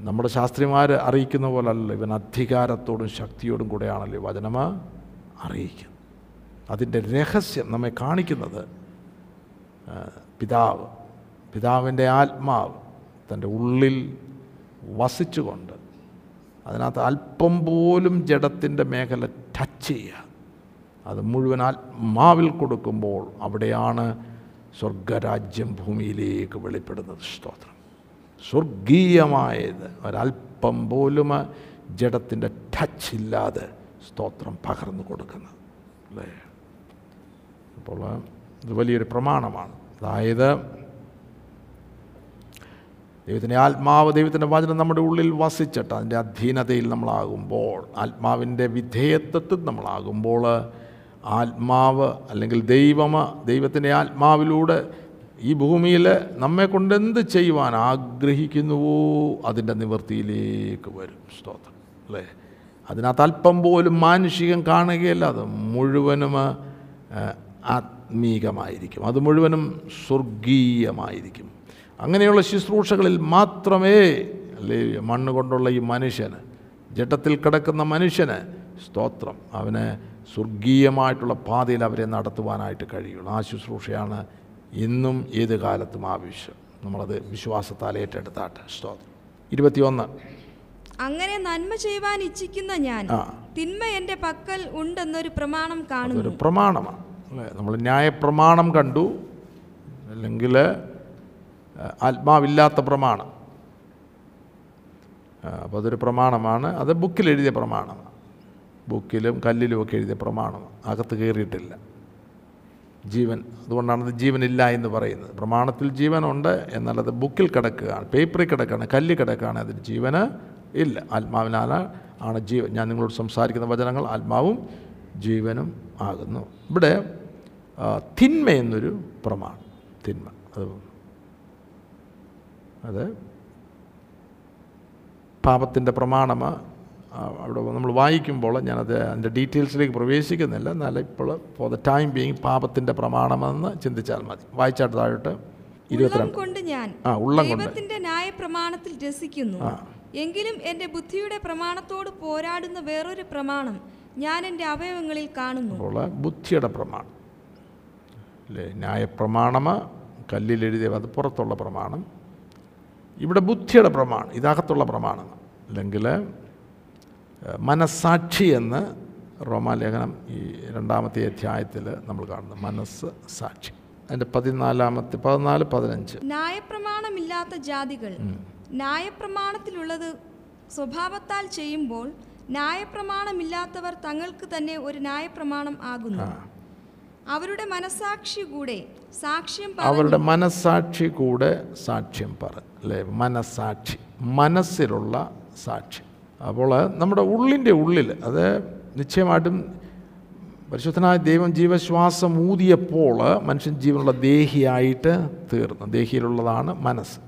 നമ്മുടെ ശാസ്ത്രിമാർ അറിയിക്കുന്ന പോലെ ഇവൻ അധികാരത്തോടും ശക്തിയോടും കൂടെയാണല്ലോ വചനം അറിയിക്കുന്നത്. അതിന്റെ രഹസ്യം നമ്മെ കാണിക്കുന്നത് പിതാവ് പിതാവിന്റെ ആത്മാവ് തന്റെ ഉള്ളിൽ വസിച്ചുകൊണ്ട് അതിനകത്ത് അല്പം പോലും ജഡത്തിന്റെ മേഖല ടച്ച് ചെയ്യുക അത് മുഴുവൻ ആത്മാവിൽ കൊടുക്കുമ്പോൾ അവിടെയാണ് സ്വർഗരാജ്യം ഭൂമിയിലേക്ക് വെളിപ്പെടുന്നത്. സ്തോത്രം. സ്വർഗീയമായത് ഒരല്പം പോലും ജഡത്തിന്റെ ടച്ച് ഇല്ലാതെ സ്തോത്രം പകർന്നു കൊടുക്കുന്നത്. അല്ലേ? അപ്പോൾ ഇത് വലിയൊരു പ്രമാണമാണ്. അതായത് ദൈവത്തിന്റെ ആത്മാവ് ദൈവത്തിന്റെ വചനം നമ്മുടെ ഉള്ളിൽ വസിച്ചിട്ട് അതിന്റെ അധീനതയിൽ നമ്മളാകുമ്പോൾ ആത്മാവിന്റെ വിധേയത്വത്തിൽ നമ്മളാകുമ്പോൾ ആത്മാവ് അല്ലെങ്കിൽ ദൈവമ ദൈവത്തിന്റെ ആത്മാവിലൂടെ ഈ ഭൂമിയിൽ നമ്മെ കൊണ്ട് എന്ത് ചെയ്യുവാൻ ആഗ്രഹിക്കുന്നുവോ അതിന്റെ നിവൃത്തിയിലേക്ക് വരും. സ്തോത്രം. അല്ലേ? അതിനകത്ത് അല്പം പോലും മാനുഷികം കാണുകയല്ല. അത് മുഴുവനും ആത്മീകമായിരിക്കും. അത് മുഴുവനും സ്വർഗീയമായിരിക്കും. അങ്ങനെയുള്ള ശുശ്രൂഷകളിൽ മാത്രമേ അല്ലേ മണ്ണ് കൊണ്ടുള്ള ഈ മനുഷ്യന് ജഡത്തിൽ കിടക്കുന്ന മനുഷ്യന് സ്തോത്രം. അവന് സ്വർഗീയമായിട്ടുള്ള പാതയിൽ അവരെ നടത്തുവാനായിട്ട് കഴിയുള്ളൂ. ആ ശുശ്രൂഷയാണ് ഇന്നും ഏത് കാലത്തും ആവശ്യം. നമ്മളത് വിശ്വാസത്താൽ ഏറ്റെടുത്താട്ടെ. സ്തോത്രം. ഇരുപത്തിയൊന്ന്. അങ്ങനെ നന്മ ചെയ്യുവാൻ ഇച്ഛിക്കുന്ന ഞാൻ തിന്മ എന്റെ പക്കൽ ഉണ്ടെന്നൊരു പ്രമാണം കാണുന്നു. ഒരു പ്രമാണമാണ് അല്ലേ? നമ്മൾ ന്യായപ്രമാണം കണ്ടു. അല്ലെങ്കിൽ ആത്മാവില്ലാത്ത പ്രമാണം. അപ്പോൾ അതൊരു പ്രമാണമാണ്. അത് ബുക്കിൽ എഴുതിയ പ്രമാണമാണ്. ബുക്കിലും കല്ലിലും ഒക്കെ എഴുതിയ പ്രമാണം അകത്ത് കയറിയിട്ടില്ല. ജീവൻ അതുകൊണ്ടാണ് അത് ജീവനില്ല എന്ന് പറയുന്നത്. പ്രമാണത്തിൽ ജീവനുണ്ട് എന്നുള്ളത് ബുക്കിൽ കിടക്കുകയാണ് പേപ്പറിൽ കിടക്കുകയാണ് കല്ലിൽ കിടക്കുകയാണ്. അതിന് ജീവന് ഇല്ല. ആത്മാവിനാണ് ആണ് ജീവൻ. ഞാൻ നിങ്ങളോട് സംസാരിക്കുന്ന വചനങ്ങൾ ആത്മാവും ജീവനും ആകുന്നു. ഇവിടെ തിന്മ എന്നൊരു പ്രമാണം. തിന്മ. അത് അത് പാപത്തിന്റെ പ്രമാണം ആ, അവിടെ നമ്മൾ വായിക്കുമ്പോൾ ഞാനത് അതിന്റെ ഡീറ്റെയിൽസിലേക്ക് പ്രവേശിക്കുന്നില്ല. എന്നാൽ ഇപ്പോൾ ഫോർ ദ ടൈം ബീങ് പാപത്തിന്റെ പ്രമാണമെന്ന് ചിന്തിച്ചാൽ മതി. വായിച്ചാട്ട് താഴോട്ട് ഇരുപത്തിരണ്ട്. കൊണ്ട് ഞാൻ ആ ഉള്ളം കൊണ്ട്. ന്യായ പ്രമാണത്തിൽ രസിക്കുന്നു. എങ്കിലും എന്റെ ബുദ്ധിയുടെ പ്രമാണത്തോട് പോരാടുന്ന വേറൊരു പ്രമാണം ഞാൻ എന്റെ അവയവങ്ങളിൽ കാണുന്നു. അപ്പോൾ ബുദ്ധിയുടെ പ്രമാണം. അല്ലേ? ന്യായപ്രമാണം കല്ലിലെഴുതിയ അത് പുറത്തുള്ള പ്രമാണം. ഇവിടെ ബുദ്ധിയുടെ പ്രമാണം ഇതകത്തുള്ള പ്രമാണം. അല്ലെങ്കിൽ മനസ്സാക്ഷി എന്ന് റോമാലേഖനം ഈ രണ്ടാമത്തെ അധ്യായത്തിൽ നമ്മൾ കാണുന്നു. മനസ്സ് സാക്ഷി. അതിന്റെ പതിനാലാമത്തെ പതിനാല് പതിനഞ്ച്. ന്യായപ്രമാണമില്ലാത്ത ജാതികൾ ന്യായപ്രമാണത്തിലുള്ളത് സ്വഭാവത്താൽ ചെയ്യുമ്പോൾ ന്യായപ്രമാണമില്ലാത്തവർ തങ്ങൾക്ക് തന്നെ ഒരു ന്യായപ്രമാണം ആകുന്നു. അവരുടെ മനസാക്ഷി കൂടെ സാക്ഷ്യം അവരുടെ മനസാക്ഷി കൂടെ സാക്ഷ്യം പറ അല്ലേ? മനസാക്ഷി മനസ്സിലുള്ള സാക്ഷി. അപ്പോൾ നമ്മുടെ ഉള്ളിന്റെ ഉള്ളിൽ അത് നിശ്ചയമായിട്ടും പരിശുദ്ധനായ ദൈവം ജീവശ്വാസം ഊതിയപ്പോൾ മനുഷ്യൻ ജീവനുള്ള ദേഹിയായിട്ട് തീർന്നു. ദേഹിയിലുള്ളതാണ് മനസ്സ്.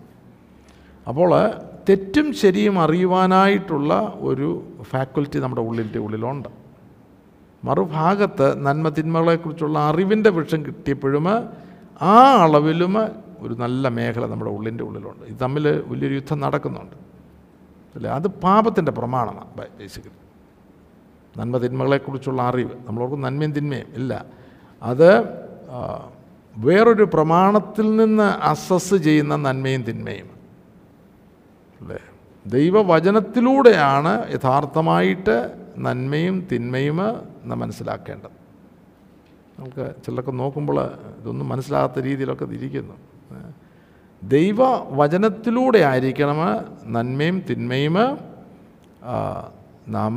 അപ്പോൾ തെറ്റും ശരിയും അറിയുവാനായിട്ടുള്ള ഒരു ഫാക്കൽറ്റി നമ്മുടെ ഉള്ളിന്റെ ഉള്ളിലുണ്ട്. മറുഭാഗത്ത് നന്മ തിന്മകളെക്കുറിച്ചുള്ള അറിവിന്റെ വൃക്ഷം കിട്ടിയപ്പോഴും ആ അളവിലും ഒരു നല്ല മേഖല നമ്മുടെ ഉള്ളിന്റെ ഉള്ളിലുണ്ട്. ഇത് തമ്മിൽ വലിയൊരു യുദ്ധം നടക്കുന്നുണ്ട്. അല്ലേ അത് പാപത്തിന്റെ പ്രമാണമാണ് ബേസിക്കലി നന്മ തിന്മകളെക്കുറിച്ചുള്ള അറിവ്. നമ്മളോർക്കും നന്മയും തിന്മയും. ഇല്ല. അത് വേറൊരു പ്രമാണത്തിൽ നിന്ന് അസസ് ചെയ്യുന്ന നന്മയും തിന്മയും. അല്ലേ? ദൈവവചനത്തിലൂടെയാണ് യഥാർത്ഥമായിട്ട് നന്മയും തിന്മയും മനസ്സിലാക്കേണ്ടത്. നമുക്ക് ചിലർക്ക് നോക്കുമ്പോൾ ഇതൊന്നും മനസ്സിലാകാത്ത രീതിയിലൊക്കെ ഇരിക്കുന്നു ഏ. ദൈവവചനത്തിലൂടെ ആയിരിക്കണം നന്മയും തിന്മയും നാം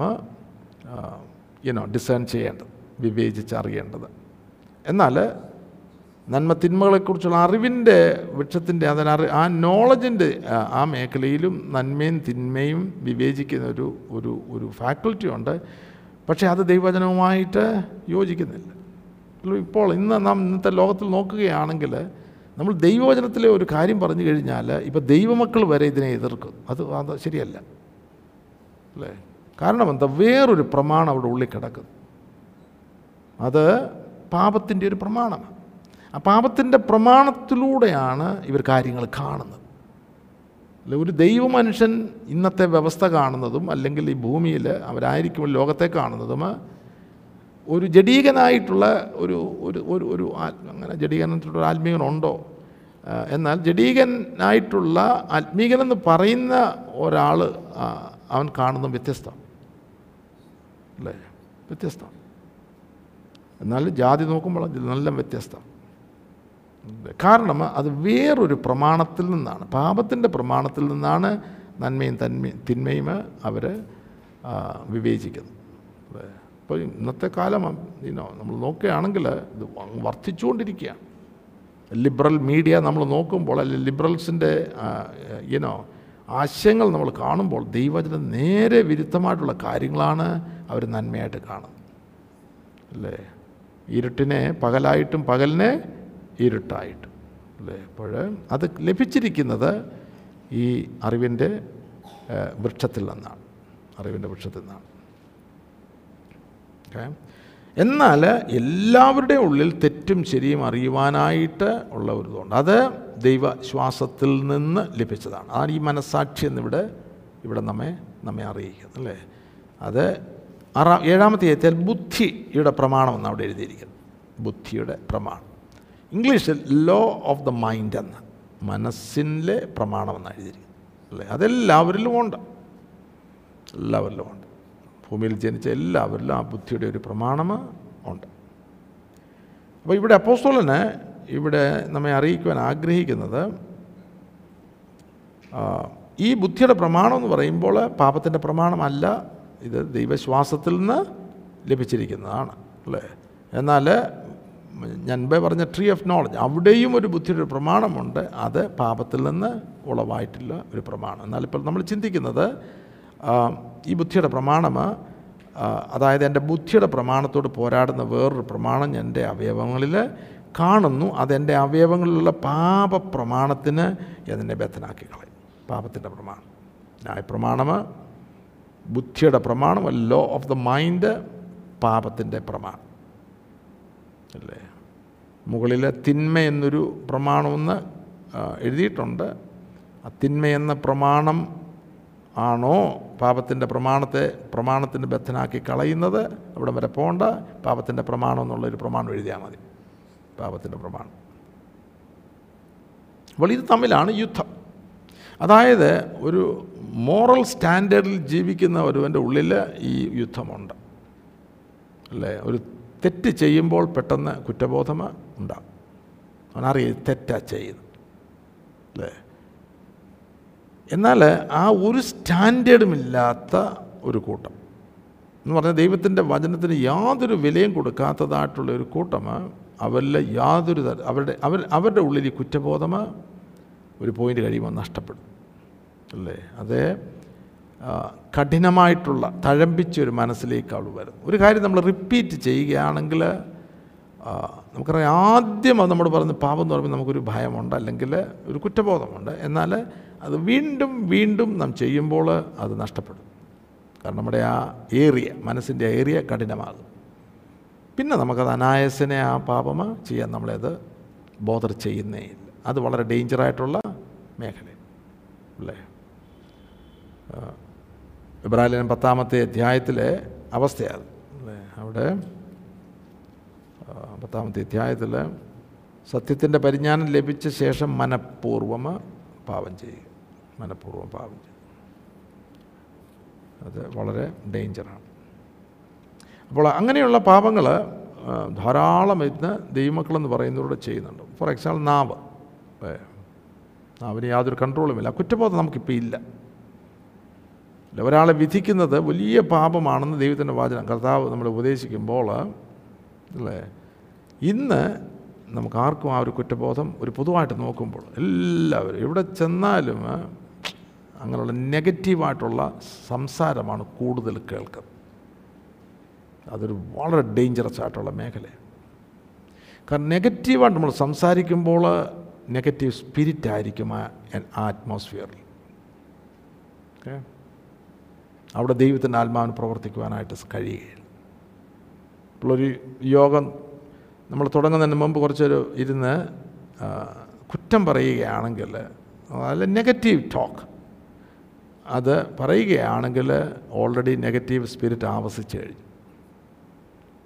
യുനോ ഡിസേൺ ചെയ്യേണ്ടത് വിവേചിച്ചറിയേണ്ടത് എന്നാൽ നന്മ തിന്മകളെക്കുറിച്ചുള്ള അറിവിന്റെ വൃക്ഷത്തിന്റെ അതിനറി ആ നോളജിന്റെ ആ മേഖലയിലും നന്മയും തിന്മയും വിവേചിക്കുന്ന ഒരു ഒരു ഒരു ഫാക്കൽറ്റി ഉണ്ട് പക്ഷേ അത് ദൈവവചനവുമായിട്ട് യോജിക്കുന്നില്ല ഇപ്പോൾ ഇന്ന് നാം ഇന്നത്തെ ലോകത്തിൽ നോക്കുകയാണെങ്കിൽ നമ്മൾ ദൈവവചനത്തിലെ ഒരു കാര്യം പറഞ്ഞു കഴിഞ്ഞാൽ ഇപ്പോൾ ദൈവമക്കൾ വരെ ഇതിനെ എതിർക്കും. അത് അത് ശരിയല്ല. അല്ലേ? കാരണം എന്താ? വേറൊരു പ്രമാണം അവിടെ ഉള്ളിൽ കിടക്കുന്നു. അത് പാപത്തിന്റെ ഒരു പ്രമാണമാണ് ആ പാപത്തിന്റെ പ്രമാണത്തിലൂടെയാണ് ഇവർ കാര്യങ്ങൾ കാണുന്നത്. അല്ല ഒരു ദൈവമനുഷ്യൻ ഇന്നത്തെ വ്യവസ്ഥ കാണുന്നതും അല്ലെങ്കിൽ ഈ ഭൂമിയിൽ അവരായിരിക്കും ലോകത്തെ കാണുന്നതും ഒരു ജഡീകനായിട്ടുള്ള ഒരു ഒരു ഒരു ഒരു അങ്ങനെ ജഡീകനായിട്ടുള്ള ആത്മീകനുണ്ടോ? എന്നാൽ ജഡീകനായിട്ടുള്ള ആത്മീകനെന്ന് പറയുന്ന ഒരാൾ അവൻ കാണുന്ന വ്യത്യസ്തം. അല്ലേ? വ്യത്യസ്തം. എന്നാൽ ജാതി നോക്കുമ്പോൾ നല്ല വ്യത്യസ്തം. കാരണം അത് വേറൊരു പ്രമാണത്തിൽ നിന്നാണ്. പാപത്തിന്റെ പ്രമാണത്തിൽ നിന്നാണ് നന്മയും തന്മയും തിന്മയും അവർ വിവേചിക്കുന്നത്? അപ്പോൾ ഇന്നത്തെ കാലം ഇനോ നമ്മൾ നോക്കുകയാണെങ്കിൽ ഇത് വർദ്ധിച്ചുകൊണ്ടിരിക്കുകയാണ്. ലിബറൽ മീഡിയ നമ്മൾ നോക്കുമ്പോൾ അല്ലെങ്കിൽ ലിബറൽസിന്റെ ഇനോ ആശയങ്ങൾ നമ്മൾ കാണുമ്പോൾ ദൈവത്തിന് നേരെ വിരുദ്ധമായിട്ടുള്ള കാര്യങ്ങളാണ് അവർ നന്മയായിട്ട് കാണുന്നത്. അല്ലേ? ഇരുട്ടിനെ പകലായിട്ടും പകലിനെ ഇരുട്ടായിട്ടും. അല്ലേ? അപ്പോൾ അത് ലഭിച്ചിരിക്കുന്നത് ഈ അറിവിന്റെ വൃക്ഷത്തിൽ നിന്നാണ്. അറിവിന്റെ വൃക്ഷത്തിൽ നിന്നാണ്. ഓക്കെ. എന്നാൽ എല്ലാവരുടെയും ഉള്ളിൽ തെറ്റും ശരിയും അറിയുവാനായിട്ട് ഉള്ള ഒരു ഇതുണ്ട്. അത് ദൈവശ്വാസത്തിൽ നിന്ന് ലഭിച്ചതാണ്. അതാണ് ഈ മനസ്സാക്ഷി എന്നിവിടെ ഇവിടെ നമ്മെ നമ്മെ അറിയിക്കുന്നത് അല്ലേ? അത് ആറാം ഏഴാമത്തെ ഏറ്റാൽ ബുദ്ധിയുടെ പ്രമാണം എന്ന് അവിടെ എഴുതിയിരിക്കുന്നത് ബുദ്ധിയുടെ പ്രമാണം. ഇംഗ്ലീഷിൽ ലോ ഓഫ് ദ മൈൻഡ് എന്ന് മനസ്സിന്റെ പ്രമാണം എന്ന് എഴുതിയിരിക്കുന്നത് അല്ലേ? അതെല്ലാവരിലും ഉണ്ട്. എല്ലാവരിലും ഉണ്ട്. ഭൂമിയിൽ ജനിച്ച എല്ലാവരിലും ആ ബുദ്ധിയുടെ ഒരു പ്രമാണം ഉണ്ട്. അപ്പോൾ ഇവിടെ അപ്പോസ്തോലന് ഇവിടെ നമ്മെ അറിയിക്കുവാൻ ആഗ്രഹിക്കുന്നത് ഈ ബുദ്ധിയുടെ പ്രമാണം എന്ന് പറയുമ്പോൾ പാപത്തിന്റെ പ്രമാണമല്ല ഇത് ദൈവശ്വാസത്തിൽ നിന്ന് ലഭിച്ചിരിക്കുന്നതാണ് അല്ലേ? എന്നാൽ ഞാൻ മുമ്പേ പറഞ്ഞ ട്രീ ഓഫ് നോളജ് അവിടെയും ഒരു ബുദ്ധിയുടെ ഒരു പ്രമാണമുണ്ട് അത് പാപത്തിൽ നിന്ന് ഉളവായിട്ടുള്ള ഒരു പ്രമാണം. എന്നാൽ ഇപ്പോൾ നമ്മൾ ചിന്തിക്കുന്നത് ഈ ബുദ്ധിയുടെ പ്രമാണം അതായത് എന്റെ ബുദ്ധിയുടെ പ്രമാണത്തോട് പോരാടുന്ന വേറൊരു പ്രമാണം എന്റെ അവയവങ്ങളിൽ കാണുന്നു. അതെന്റെ അവയവങ്ങളിലുള്ള പാപ പ്രമാണത്തിന് അതിനെ ബദ്ധനാക്കി കളയും പാപത്തിന്റെ പ്രമാണം. ന്യായ പ്രമാണം ബുദ്ധിയുടെ പ്രമാണം ലോ ഓഫ് ദ മൈൻഡ് പാപത്തിന്റെ പ്രമാണം. അല്ലേ? മുകളിൽ തിന്മ എന്നൊരു പ്രമാണമെന്ന് എഴുതിയിട്ടുണ്ട്. ആ തിന്മ എന്ന പ്രമാണം ആണോ പാപത്തിന്റെ പ്രമാണത്തെ പ്രമാണത്തിന് ബദ്ധനാക്കി കളയുന്നത്? അവിടെ വരെ പോകണ്ട പാപത്തിന്റെ പ്രമാണം എന്നുള്ളൊരു പ്രമാണം എഴുതിയാൽ മതി. പാപത്തിന്റെ പ്രമാണം. അപ്പോൾ ഇത് തമ്മിലാണ് യുദ്ധം. അതായത് ഒരു മോറൽ സ്റ്റാൻഡേർഡിൽ ജീവിക്കുന്ന ഒരുവന്റെ ഉള്ളിൽ ഈ യുദ്ധമുണ്ട്. അല്ലേ? ഒരു തെറ്റ് ചെയ്യുമ്പോൾ പെട്ടെന്ന് കുറ്റബോധം ഉണ്ടാകും. അവനറിയ തെറ്റാ ചെയ്യുന്നത് അല്ലേ എന്നാൽ ആ ഒരു സ്റ്റാൻഡേർഡുമില്ലാത്ത ഒരു കൂട്ടം. എന്ന് പറഞ്ഞാൽ ദൈവത്തിന്റെ വചനത്തിന് യാതൊരു വിലയും കൊടുക്കാത്തതായിട്ടുള്ള ഒരു കൂട്ടം അവരിൽ യാതൊരു തര അവരുടെ അവർ അവരുടെ ഉള്ളിൽ ഈ കുറ്റബോധം ഒരു പോയിന്റ് കഴിയുമ്പോൾ നഷ്ടപ്പെടും. അല്ലേ? അത് കഠിനമായിട്ടുള്ള തഴമ്പിച്ചൊരു മനസ്സിലേക്ക് അവൾ വരും. ഒരു കാര്യം നമ്മൾ റിപ്പീറ്റ് ചെയ്യുകയാണെങ്കിൽ നമുക്കറിയാം ആദ്യം അത് നമ്മൾ പറയുന്ന പാപം എന്ന് പറയുമ്പോൾ നമുക്കൊരു ഭയമുണ്ട് അല്ലെങ്കിൽ ഒരു കുറ്റബോധമുണ്ട്. എന്നാൽ അത് വീണ്ടും വീണ്ടും നാം ചെയ്യുമ്പോൾ അത് നഷ്ടപ്പെടും. കാരണം നമ്മുടെ ആ ഏരിയ മനസ്സിന്റെ ഏരിയ കഠിനമാകും. പിന്നെ നമുക്കത് അനായസിനെ ആ പാപം ചെയ്യാൻ നമ്മളത് ബോധർ ചെയ്യുന്നേ ഇല്ല. അത് വളരെ ഡേഞ്ചറായിട്ടുള്ള മേഖല അല്ലേ? ഇബ്രാഹിം പത്താമത്തെ അധ്യായത്തിലെ അവസ്ഥയാണ്. അല്ലേ? അവിടെ പത്താമത്തെ അധ്യായത്തിൽ സത്യത്തിന്റെ പരിജ്ഞാനം ലഭിച്ച ശേഷം മനഃപൂർവം പാപം ചെയ്യുക. മനഃപൂർവം പാപം ചെയ്തു അത് വളരെ ഡേഞ്ചറാണ് അപ്പോൾ അങ്ങനെയുള്ള പാപങ്ങൾ ധാരാളം ഇന്ന് ദൈവമക്കളെന്ന് പറയുന്നവരോട് ചെയ്യുന്നുണ്ട്. ഫോർ എക്സാമ്പിൾ നാവ്. നാവിന് യാതൊരു കൺട്രോളുമില്ല. കുറ്റബോധം നമുക്കിപ്പോൾ ഇല്ല, ഒരാളെ വിധിക്കുന്നത് വലിയ പാപമാണെന്ന് ദൈവത്തിന്റെ വാചനം കർത്താവ് നമ്മൾ ഉപദേശിക്കുമ്പോൾ അല്ലേ ഇന്ന് നമുക്ക് ആർക്കും ആ ഒരു കുറ്റബോധം ഒരു പൊതുവായിട്ട് നോക്കുമ്പോൾ എല്ലാവരും എവിടെ ചെന്നാലും അങ്ങനെയുള്ള നെഗറ്റീവായിട്ടുള്ള സംസാരമാണ് കൂടുതൽ കേൾക്കുന്നത് അതൊരു വളരെ ഡേഞ്ചറസ് ആയിട്ടുള്ള മേഖലയാണ്. കാരണം നെഗറ്റീവായിട്ട് നമ്മൾ സംസാരിക്കുമ്പോൾ നെഗറ്റീവ് സ്പിരിറ്റ് ആയിരിക്കും ആ ആറ്റ്മോസ്ഫിയറിൽ ഓക്കെ? അവിടെ ദൈവത്തിന്റെ ആത്മാവിന് പ്രവർത്തിക്കുവാനായിട്ട് കഴിയുകയില്ല. ഇപ്പോഴൊരു യോഗം നമ്മൾ തുടങ്ങുന്നതിന് മുമ്പ് കുറച്ചൊരു ഇരുന്ന് കുറ്റം പറയുകയാണെങ്കിൽ അല്ല നെഗറ്റീവ് ടോക്ക്. അത് പറയുകയാണെങ്കിൽ ഓൾറെഡി നെഗറ്റീവ് സ്പിരിറ്റ് ആവസിച്ച് കഴിഞ്ഞു.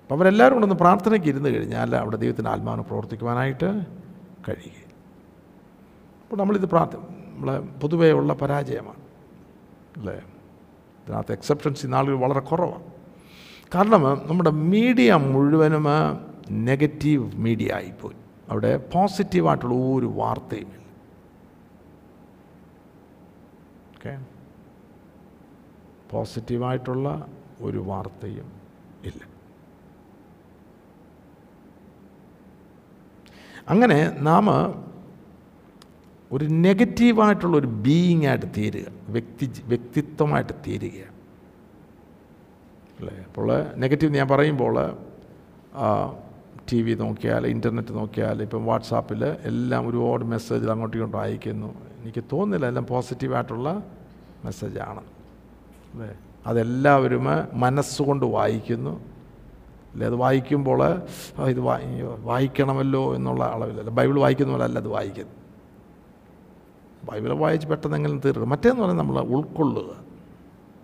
അപ്പോൾ അവരെല്ലാവരും കൂടെ ഒന്ന് പ്രാർത്ഥനയ്ക്ക് ഇരുന്ന് കഴിഞ്ഞാൽ അവിടെ ദൈവത്തിന്റെ ആത്മാവിന് പ്രവർത്തിക്കുവാനായിട്ട് കഴിയുക അപ്പോൾ നമ്മളിത് പ്രാർത്ഥന നമ്മളെ പൊതുവേ ഉള്ള പരാജയമാണ്. അല്ലേ? ഇതിനകത്ത് എക്സെപ്ഷൻസ് ഈ നാളുകൾ വളരെ കുറവാണ്. കാരണം നമ്മുടെ മീഡിയ മുഴുവനും നെഗറ്റീവ് മീഡിയ ആയിപ്പോയി. അവിടെ പോസിറ്റീവായിട്ടുള്ള ഒരു വാർത്തയുമില്ല. ഓക്കെ പോസിറ്റീവായിട്ടുള്ള ഒരു വാർത്തയും ഇല്ല. അങ്ങനെ നാം ഒരു നെഗറ്റീവായിട്ടുള്ള ഒരു ബീയിങ് ആയിട്ട് തീരുക വ്യക്തി വ്യക്തിത്വമായിട്ട് തീരുകയാണ്. അല്ലേ? അപ്പോൾ നെഗറ്റീവ് ഞാൻ പറയുമ്പോൾ ടി വി നോക്കിയാൽ ഇന്റർനെറ്റ് നോക്കിയാൽ ഇപ്പം വാട്സാപ്പിൽ എല്ലാം ഒരുപാട് മെസ്സേജ് അങ്ങോട്ടും ഇങ്ങോട്ടും അയക്കുന്നു എനിക്ക് തോന്നുന്നില്ല എല്ലാം പോസിറ്റീവായിട്ടുള്ള മെസ്സേജാണ്. അതെല്ലാവരും മനസ്സുകൊണ്ട് വായിക്കുന്നു. അല്ലേ? അത് വായിക്കുമ്പോൾ ഇത് വായി വായിക്കണമല്ലോ എന്നുള്ള അളവിലല്ല ബൈബിൾ വായിക്കുന്ന പോലെ അല്ല അത് വായിക്കുന്നത് ബൈബിൾ വായിച്ച് പെട്ടെന്നെങ്കിലും തീർക്കുക മറ്റേന്ന് പറഞ്ഞാൽ നമ്മൾ ഉൾക്കൊള്ളുക.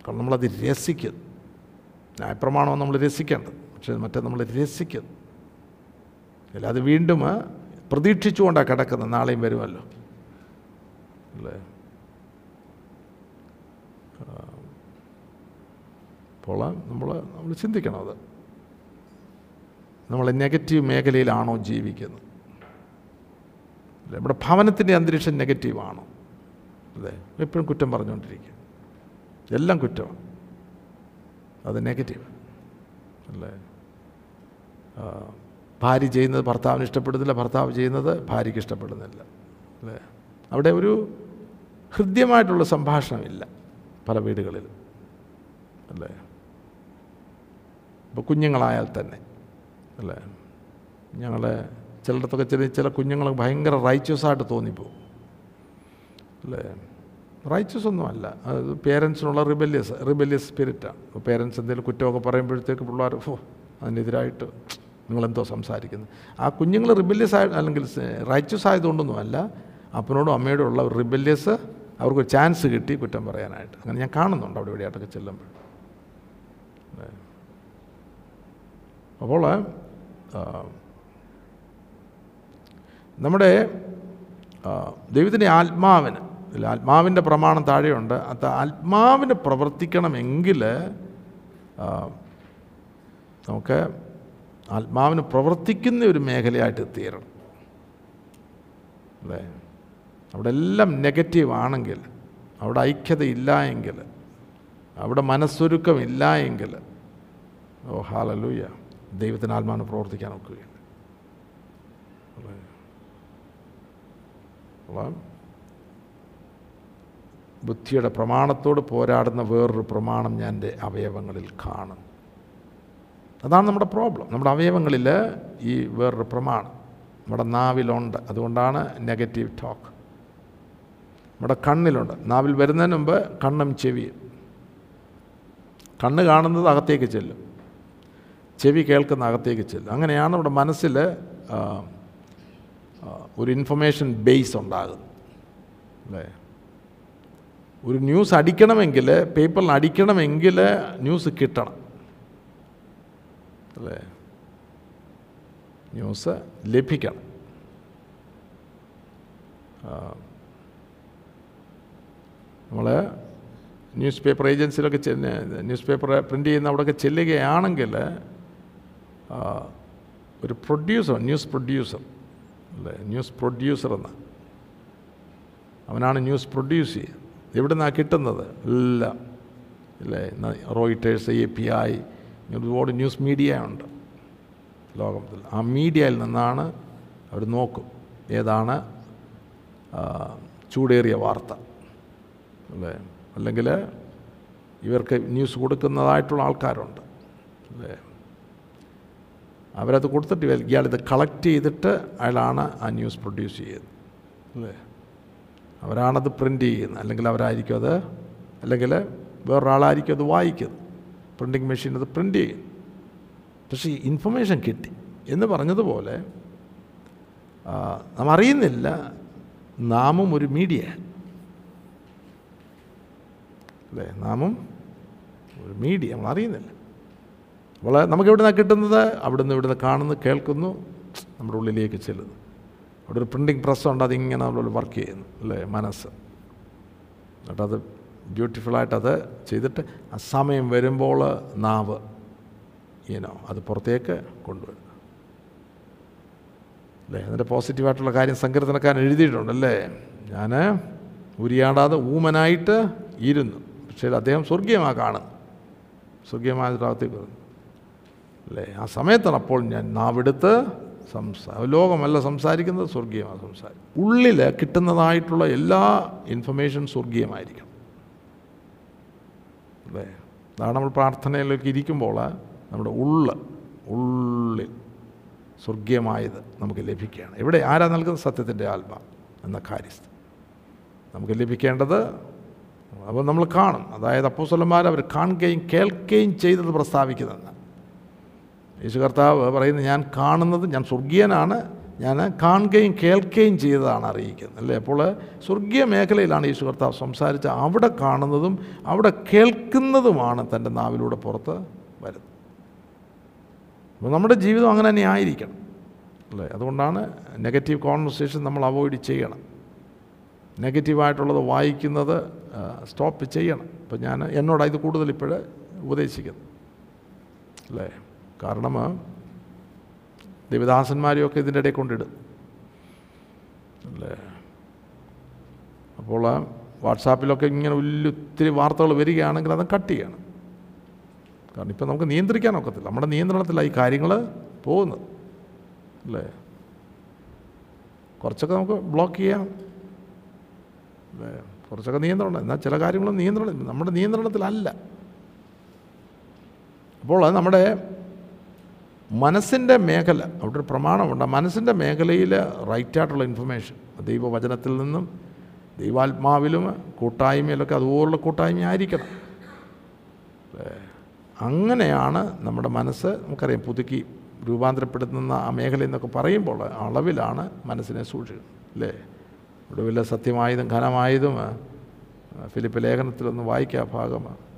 കാരണം നമ്മളത് രസിക്കുന്നു ന്യായപ്രമാണോ നമ്മൾ രസിക്കേണ്ടത്. പക്ഷേ മറ്റേ നമ്മൾ രസിക്കുന്നു അല്ല അത് വീണ്ടും പ്രതീക്ഷിച്ചുകൊണ്ടാണ് കിടക്കുന്നത്. നാളെയും വരുമല്ലോ. അല്ലേ? അപ്പോൾ നമ്മൾ നമ്മൾ ചിന്തിക്കണം അത്. നമ്മൾ നെഗറ്റീവ് മേഖലയിലാണോ ജീവിക്കുന്നത്? അല്ലേ? നമ്മുടെ ഭവനത്തിന്റെ അന്തരീക്ഷം നെഗറ്റീവാണോ അല്ലേ എപ്പോഴും കുറ്റം പറഞ്ഞുകൊണ്ടിരിക്കുക എല്ലാം കുറ്റമാണ്. അത് നെഗറ്റീവ് അല്ലേ? ഭാര്യ ചെയ്യുന്നത് ഭർത്താവിന് ഇഷ്ടപ്പെടുന്നില്ല ഭർത്താവ് ചെയ്യുന്നത് ഭാര്യയ്ക്ക് ഇഷ്ടപ്പെടുന്നില്ല. അല്ലേ? അവിടെ ഒരു ഹൃദ്യമായിട്ടുള്ള സംഭാഷണമില്ല പല വീടുകളിലും. അല്ലേ? ഇപ്പോൾ കുഞ്ഞുങ്ങളായാൽ തന്നെ അല്ലേ? ഞങ്ങളെ ചിലയിടത്തൊക്കെ ചില ചില കുഞ്ഞുങ്ങൾ ഭയങ്കര റൈച്ചസായിട്ട് തോന്നിപ്പോവും അല്ലേ? റൈച്ചസ് ഒന്നും അല്ല. അത് പേരൻസിനുള്ള റിബല്യസ് റിബല്യസ് സ്പിരിറ്റാണ് പേരൻസ് എന്തെങ്കിലും കുറ്റമൊക്കെ പറയുമ്പോഴത്തേക്ക് പിള്ളേർ ഫോ അതിനെതിരായിട്ട് നിങ്ങളെന്തോ സംസാരിക്കുന്നത് ആ കുഞ്ഞുങ്ങൾ റിബല്യസ് ആയ അല്ലെങ്കിൽ റൈച്ചസ് ആയതുകൊണ്ടൊന്നും അല്ല. അപ്പനോടും അമ്മയോടും ഉള്ള റിബല്യസ് അവർക്ക് ചാൻസ് കിട്ടി കുറ്റം പറയാനായിട്ട്. അങ്ങനെ ഞാൻ കാണുന്നുണ്ട് അവിടെ ചെല്ലുമ്പോൾ. അപ്പോൾ നമ്മുടെ ദൈവത്തിന്റെ ആത്മാവിന് അല്ല ആത്മാവിന്റെ പ്രമാണം താഴെയുണ്ട്. അത് ആത്മാവിന് പ്രവർത്തിക്കണമെങ്കിൽ നമുക്ക് ആത്മാവിന് പ്രവർത്തിക്കുന്ന ഒരു മേഖലയായിട്ട് തീരണം. അല്ലേ? അവിടെ എല്ലാം നെഗറ്റീവ് ആണെങ്കിൽ അവിടെ ഐക്യത ഇല്ല എങ്കിൽ അവിടെ മനസ്സൊരുക്കം ഇല്ല എങ്കിൽ ഓ ഹാലലൂയ ദൈവത്തിന് ആത്മാവിനെ പ്രവർത്തിക്കാൻ അപ്പോൾ ബുദ്ധിയുടെ പ്രമാണത്തോട് പോരാടുന്ന വേറൊരു പ്രമാണം ഞാൻ എന്റെ അവയവങ്ങളിൽ കാണും അതാണ് നമ്മുടെ പ്രോബ്ലം. നമ്മുടെ അവയവങ്ങളിൽ ഈ വേറൊരു പ്രമാണം. നമ്മുടെ നാവിലുണ്ട്. അതുകൊണ്ടാണ് നെഗറ്റീവ് ടോക്ക്. നമ്മുടെ കണ്ണിലുണ്ട്. നാവിൽ വരുന്നതിന് മുമ്പ് കണ്ണും ചെവിയും. കണ്ണ് കാണുന്നത് അകത്തേക്ക് ചെല്ലും. ചെവി കേൾക്കുന്ന അകത്തേക്ക് ചെല്ലും. അങ്ങനെയാണ് നമ്മുടെ മനസ്സിൽ ഒരു ഇൻഫർമേഷൻ ബേസ് ഉണ്ടാകുന്നത്. അല്ലേ? ഒരു ന്യൂസ് അടിക്കണമെങ്കിൽ പേപ്പറിൽ അടിക്കണമെങ്കിൽ ന്യൂസ് കിട്ടണം. അല്ലേ? ന്യൂസ് ലഭിക്കണം. നമ്മൾ ന്യൂസ് പേപ്പർ ഏജൻസിയിലൊക്കെ ന്യൂസ് പേപ്പർ പ്രിന്റ് ചെയ്യുന്ന അവിടെയൊക്കെ ചെല്ലുകയാണെങ്കിൽ ഒരു പ്രൊഡ്യൂസർ ന്യൂസ് പ്രൊഡ്യൂസർ അല്ലേ? ന്യൂസ് പ്രൊഡ്യൂസർ എന്ന്. അവനാണ് ന്യൂസ് പ്രൊഡ്യൂസ് ചെയ്യുക. എവിടെ നിന്നാണ് കിട്ടുന്നത്? എല്ലാം. ഇല്ലേ റോയിറ്റേഴ്സ് എ പി ഐ ഒരുപാട് ന്യൂസ് മീഡിയ ഉണ്ട് ലോകത്തിൽ. ആ മീഡിയയിൽ നിന്നാണ് അവർ നോക്കും ഏതാണ് ചൂടേറിയ വാർത്ത. അല്ലേ? അല്ലെങ്കിൽ ഇവർക്ക് ന്യൂസ് കൊടുക്കുന്നതായിട്ടുള്ള ആൾക്കാരുണ്ട്. അല്ലേ? അവരത് കൊടുത്തിട്ട് ഇയാളിത് കളക്ട് ചെയ്തിട്ട് അയാളാണ് ആ ന്യൂസ് പ്രൊഡ്യൂസ് ചെയ്യുന്നത്. അല്ലേ? അവരാണത് പ്രിന്റ് ചെയ്യുന്നത്. അല്ലെങ്കിൽ അവരായിരിക്കും അത് അല്ലെങ്കിൽ വേറൊരാളായിരിക്കും അത് വായിക്കുന്നത്. പ്രിന്റിങ് മെഷീൻ അത് പ്രിന്റ് ചെയ്യുന്നു പക്ഷേ ഇൻഫർമേഷൻ കിട്ടി. എന്ന് പറഞ്ഞതുപോലെ നാം അറിയുന്നില്ല നാമും ഒരു മീഡിയ അല്ലേ? നാമും ഒരു മീഡിയ നമ്മൾ അറിയുന്നില്ല അപ്പോൾ നമുക്ക് എവിടെ നിന്നാണ് കിട്ടുന്നത് അവിടെ നിന്ന് ഇവിടുന്ന് കാണുന്നു കേൾക്കുന്നു നമ്മുടെ ഉള്ളിലേക്ക് ചെല്ലുന്നു. അവിടെ ഒരു പ്രിന്റിങ് പ്രസ്സുണ്ട് അതിങ്ങനെ നമ്മൾ വർക്ക് ചെയ്യുന്നു അല്ലേ മനസ്സ്. എന്നിട്ടത് ബ്യൂട്ടിഫുള്ളായിട്ടത് ചെയ്തിട്ട് ആ സമയം വരുമ്പോൾ നാവ് ഈനോ അത് പുറത്തേക്ക് കൊണ്ടുവരുന്നു. അല്ലേ അതിന്റെ പോസിറ്റീവായിട്ടുള്ള കാര്യം സങ്കീർത്തനക്കാരൻ എഴുതിയിട്ടുണ്ട് അല്ലേ. ഞാൻ ഉരിയാടാതെ ഊമനായിട്ട് ഇരുന്നു. പക്ഷേ അദ്ദേഹം സ്വർഗീയമാണ് കാണുന്നത് സ്വർഗീയമായ ഭാഗത്തേക്ക് വരുന്നു. അല്ലേ? ആ സമയത്താണ് അപ്പോൾ ഞാൻ നാവെടുത്ത് സംസാ ലോകമല്ല സംസാരിക്കുന്നത് സ്വർഗീയമാണ് സംസാരിക്കും ഉള്ളിൽ കിട്ടുന്നതായിട്ടുള്ള എല്ലാ ഇൻഫർമേഷൻ സ്വർഗീയമായിരിക്കണം അല്ലേ? അതാണ് നമ്മൾ പ്രാർത്ഥനയിലേക്ക് ഇരിക്കുമ്പോൾ നമ്മുടെ ഉള്ള് ഉള്ളിൽ സ്വർഗീയമായത് നമുക്ക് ലഭിക്കുകയാണ്. ഇവിടെ ആരാ നൽകുന്നത്? സത്യത്തിന്റെ ആത്മ എന്ന കാര്യസ്ഥ നമുക്ക് ലഭിക്കേണ്ടത് അപ്പോൾ നമ്മൾ കാണും. അതായത് അപ്പോസ്വലന്മാർ അവർ കാണുകയും കേൾക്കുകയും ചെയ്തത് പ്രസ്താവിക്കുന്നതെന്ന് യേശു കർത്താവ് പറയുന്നത് ഞാൻ കാണുന്നത് ഞാൻ സ്വർഗീയനാണ്. ഞാൻ കാണുകയും കേൾക്കുകയും ചെയ്തതാണ് അറിയിക്കുന്നത്. അല്ലേ? അപ്പോൾ സ്വർഗീയ മേഖലയിലാണ് യേശു കർത്താവ് സംസാരിച്ച അവിടെ കാണുന്നതും അവിടെ കേൾക്കുന്നതുമാണ് തന്റെ നാവിലൂടെ പുറത്ത് വരുന്നത്. അപ്പോൾ നമ്മുടെ ജീവിതം അങ്ങനെ തന്നെ ആയിരിക്കണം. അല്ലേ? അതുകൊണ്ടാണ് നെഗറ്റീവ് കോൺവെർസേഷൻ നമ്മൾ അവോയ്ഡ് ചെയ്യണം. നെഗറ്റീവായിട്ടുള്ളത് വായിക്കുന്നത് സ്റ്റോപ്പ് ചെയ്യണം. അപ്പോൾ ഞാൻ എന്നോടാണ് ഇത് കൂടുതൽ ഇപ്പോൾ ഉപദേശിക്കുന്നത്. അല്ലേ? കാരണം ദേവദാസന്മാരെയൊക്കെ ഇതിന്റെ ഇടയിൽ കൊണ്ടിടും. അല്ലേ? അപ്പോൾ വാട്സാപ്പിലൊക്കെ ഇങ്ങനെ ഒത്തിരി വാർത്തകൾ വരികയാണെങ്കിൽ അത് കട്ട് ചെയ്യണം. കാരണം ഇപ്പം നമുക്ക് നിയന്ത്രിക്കാൻ ഒക്കത്തില്ല. നമ്മുടെ നിയന്ത്രണത്തിലാണ് ഈ കാര്യങ്ങൾ പോകുന്നത്. അല്ലേ? കുറച്ചൊക്കെ നമുക്ക് ബ്ലോക്ക് ചെയ്യാം. അല്ലേ? കുറച്ചൊക്കെ നിയന്ത്രണം എന്നാൽ ചില കാര്യങ്ങളും നിയന്ത്രണം നമ്മുടെ നിയന്ത്രണത്തിലല്ല. അപ്പോൾ നമ്മുടെ മനസ്സിന്റെ മേഖല അവിടെ ഒരു പ്രമാണമുണ്ട് മനസ്സിന്റെ മേഖലയിൽ റൈറ്റായിട്ടുള്ള ഇൻഫർമേഷൻ ദൈവവചനത്തിൽ നിന്നും ദൈവാത്മാവിലും കൂട്ടായ്മയിലൊക്കെ അതുപോലുള്ള കൂട്ടായ്മ ആയിരിക്കണം. അങ്ങനെയാണ് നമ്മുടെ മനസ്സ് നമുക്കറിയാം പുതുക്കി രൂപാന്തരപ്പെടുത്തുന്ന ആ മേഖല എന്നൊക്കെ പറയുമ്പോൾ അളവിലാണ് മനസ്സിനെ സൂക്ഷിക്കുന്നത്. അല്ലേ? ഒടുവിൽ സത്യമായതും ഘനമായതും ഫിലിപ്പ് ലേഖനത്തിലൊന്ന് വായിക്കുക ഭാഗമാണ്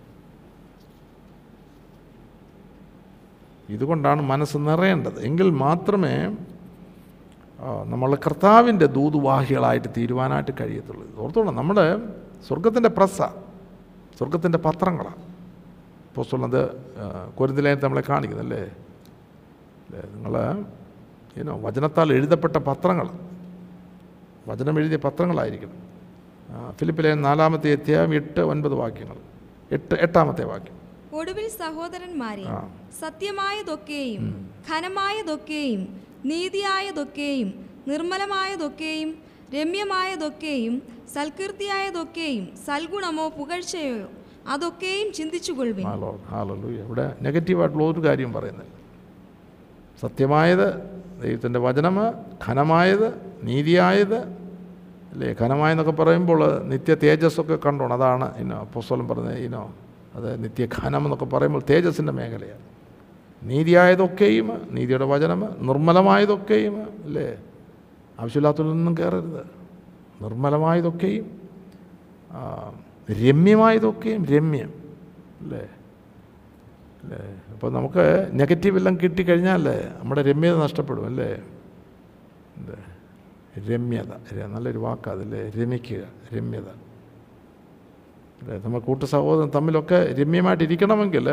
ഇതുകൊണ്ടാണ് മനസ്സ് നിറയേണ്ടത്. എങ്കിൽ മാത്രമേ നമ്മൾ കർത്താവിന്റെ ദൂതുവാഹികളായിട്ട് തീരുവാനായിട്ട് കഴിയത്തുള്ളൂ. ഓർത്തോണം നമ്മുടെ സ്വർഗത്തിന്റെ പ്രസ സ്വർഗത്തിന്റെ പത്രങ്ങളാണ് പോസ്റ്റുള്ളത് കുരുന്നിലേനത്തെ നമ്മളെ കാണിക്കുന്നല്ലേ നിങ്ങൾ ഏനോ വചനത്താൽ എഴുതപ്പെട്ട പത്രങ്ങൾ. വചനം എഴുതിയ പത്രങ്ങളായിരിക്കണം. ഫിലിപ്പിലെ നാലാമത്തെ അധ്യായം എട്ട് ഒൻപത് വാക്യങ്ങൾ. എട്ട് എട്ടാമത്തെ വാക്യം. ഒടുവിൽ സഹോദരന്മാരെ. സത്യമായതൊക്കെയും ഘനമായതൊക്കെയും നീതിയായതൊക്കെയും നിർമ്മലമായതൊക്കെയും രമ്യമായതൊക്കെയും സൽകീർത്തിയായതൊക്കെയും സൽഗുണമോ പുകഴ്ചയോ അതൊക്കെയും ചിന്തിച്ചുകൊള്ളുവിൻ. ഇവിടെ നെഗറ്റീവായിട്ടുള്ള ഒരു കാര്യം പറയുന്നില്ല. സത്യമായത് ദൈവത്തിന്റെ വചനം ഘനമായത് നീതിയായത് അല്ലേ? ഘനമായെന്നൊക്കെ പറയുമ്പോൾ നിത്യ തേജസ്സൊക്കെ കണ്ടോണം. അതാണ് ഇനോ പുസ്തകം പറഞ്ഞത് ഇനോ അത് നിത്യഖാനം എന്നൊക്കെ പറയുമ്പോൾ തേജസ്സിന്റെ മേഖലയാണ്. നീതിയായതൊക്കെയും നീതിയുടെ വചനം നിർമ്മലമായതൊക്കെയും അല്ലേ? ആവശ്യമില്ലാത്തതൊന്നും കയറരുത്. നിർമ്മലമായതൊക്കെയും രമ്യമായതൊക്കെയും രമ്യം അല്ലേ? അല്ലേ? അപ്പോൾ നമുക്ക് നെഗറ്റീവ് എല്ലാം കിട്ടിക്കഴിഞ്ഞാൽ നമ്മുടെ രമ്യത നഷ്ടപ്പെടും അല്ലേ? രമ്യത. നല്ലൊരു വാക്കാതല്ലേ രമിക്കുക രമ്യത. നമ്മൾ കൂട്ടു സഹോദരൻ തമ്മിലൊക്കെ രമ്യമായിട്ടിരിക്കണമെങ്കിൽ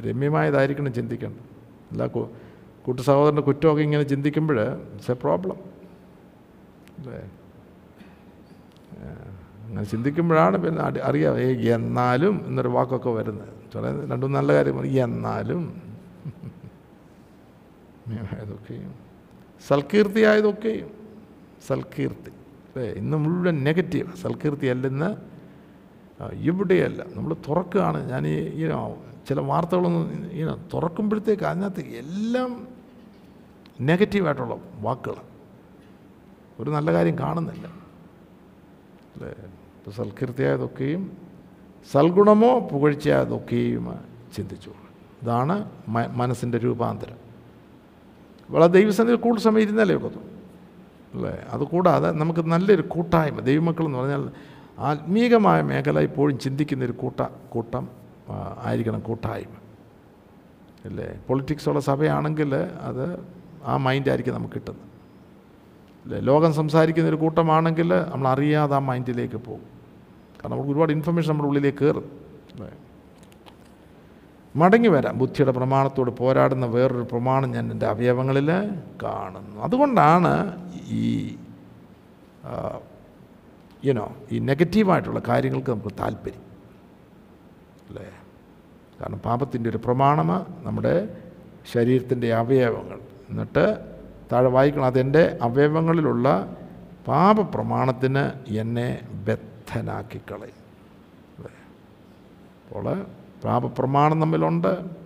രമ്യമായതായിരിക്കണം ചിന്തിക്കേണ്ടത്. അല്ല കൂട്ടു സഹോദരന്റെ കുറ്റമൊക്കെ ഇങ്ങനെ ചിന്തിക്കുമ്പോൾ ഇറ്റ്സ് എ പ്രോബ്ലം അല്ലേ? അങ്ങനെ ചിന്തിക്കുമ്പോഴാണ് പിന്നെ അറിയാം ഏ എന്നാലും എന്നൊരു വാക്കൊക്കെ വരുന്നത്. ചില രണ്ടും നല്ല കാര്യം. എന്നാലും ആയതൊക്കെയും സൽകീർത്തിയായതൊക്കെയും. സൽകീർത്തി. അല്ലേ? ഇന്ന് മുഴുവൻ നെഗറ്റീവ്. സൽകീർത്തി അല്ലെന്ന് ഇവിടെയല്ല. നമ്മൾ തുറക്കുകയാണ്. ഞാൻ ഈ ഈനോ ചില വാർത്തകളൊന്നും ഈനോ തുറക്കുമ്പോഴത്തേക്ക് അതിനകത്ത് എല്ലാം നെഗറ്റീവായിട്ടുള്ള വാക്കുകൾ ഒരു നല്ല കാര്യം കാണുന്നില്ല. അല്ലേ? ഇപ്പോൾ സൽകീർത്തിയായതൊക്കെയും സൽഗുണമോ പുകഴ്ചയായതൊക്കെയും ചിന്തിച്ചു. ഇതാണ് മനസ്സിന്റെ രൂപാന്തരം. വളരെ ദൈവസന്നിധി കൂടുതൽ സമയം ഇരുന്നാലേ ഒക്കത്തു അല്ലേ? അതുകൂടാതെ നമുക്ക് നല്ലൊരു കൂട്ടായ്മ ദൈവമക്കൾ എന്ന് പറഞ്ഞാൽ ആത്മീകമായ മേഖല ഇപ്പോഴും ചിന്തിക്കുന്ന ഒരു കൂട്ട കൂട്ടം ആയിരിക്കണം കൂട്ടായ്മ. അല്ലേ? പൊളിറ്റിക്സ് ഉള്ള സഭയാണെങ്കിൽ അത് ആ മൈൻഡായിരിക്കും നമുക്ക് കിട്ടുന്നത്. അല്ലേ? ലോകം സംസാരിക്കുന്ന ഒരു കൂട്ടമാണെങ്കിൽ നമ്മൾ അറിയാതെ ആ മൈൻഡിലേക്ക് പോകും. കാരണം നമുക്ക് ഒരുപാട് ഇൻഫർമേഷൻ നമ്മുടെ ഉള്ളിലേക്ക് കയറും. അല്ലേ? മടങ്ങി വരാം. ബുദ്ധിയുടെ പ്രമാണത്തോട് പോരാടുന്ന വേറൊരു പ്രമാണം ഞാൻ എന്റെ അവയവങ്ങളിൽ കാണുന്നു. അതുകൊണ്ടാണ് ഈ യുനോ ഈ നെഗറ്റീവായിട്ടുള്ള കാര്യങ്ങൾക്ക് നമുക്ക് താല്പര്യം. അല്ലേ? കാരണം പാപത്തിന്റെ ഒരു പ്രമാണമ നമ്മുടെ ശരീരത്തിന്റെ അവയവങ്ങൾ. എന്നിട്ട് താഴെ വായിക്കണം അതെന്റെ അവയവങ്ങളിലുള്ള പാപപ്രമാണത്തിന് എന്നെ ബദ്ധനാക്കിക്കളയും. അല്ലേ? അപ്പോൾ പാപപ്രമാണം തമ്മിലുണ്ട്.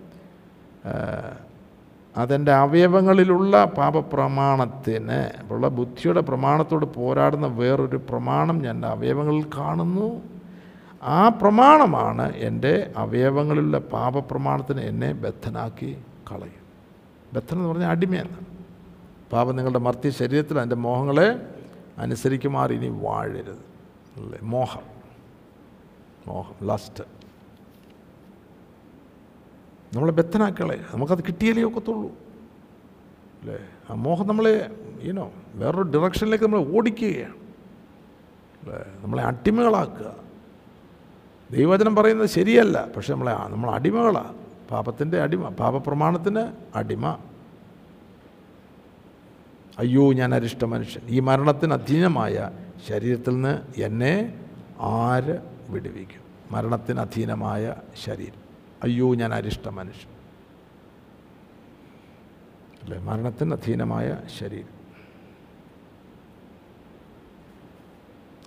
അതെന്റെ അവയവങ്ങളിലുള്ള പാപപ്രമാണത്തിന് ഉള്ള ബുദ്ധിയുടെ പ്രമാണത്തോട് പോരാടുന്ന വേറൊരു പ്രമാണം ഞാൻ എന്റെ അവയവങ്ങളിൽ കാണുന്നു. ആ പ്രമാണമാണ് എന്റെ അവയവങ്ങളിലുള്ള പാപപ്രമാണത്തിന് എന്നെ ബദ്ധനാക്കി കളയും. ബദ്ധനം എന്ന് പറഞ്ഞാൽ അടിമയെന്ന് പാപം നിങ്ങളുടെ മർത്തി ശരീരത്തിൽ അതിന്റെ മോഹങ്ങളെ അനുസരിക്കുമാർ ഇനി വാഴരുത്. അല്ലേ? മോഹം. മോഹം ലസ്റ്റ് നമ്മളെ ബദ്ധനാക്കളെ. നമുക്കത് കിട്ടിയാലേ ഒക്കത്തുള്ളൂ. അല്ലേ? ആ മോഹം നമ്മളെ ഈനോ വേറൊരു ഡിറക്ഷനിലേക്ക് നമ്മളെ ഓടിക്കുകയാണ്. അല്ലേ? നമ്മളെ അടിമകളാക്കുക. ദൈവവചനം പറയുന്നത് ശരിയല്ല പക്ഷെ നമ്മളെ നമ്മൾ അടിമകളാണ് പാപത്തിന്റെ അടിമ പാപപ്രമാണത്തിന് അടിമ. അയ്യോ ഞാൻ അരിഷ്ട മനുഷ്യൻ. ഈ മരണത്തിന് അധീനമായ ശരീരത്തിൽ നിന്ന് എന്നെ ആര് വിടുവിക്കും? മരണത്തിന് അധീനമായ ശരീരം. അയ്യോ ഞാൻ അരിഷ്ട മനുഷ്യൻ. അല്ലേ? മരണത്തിന് അധീനമായ ശരീരം.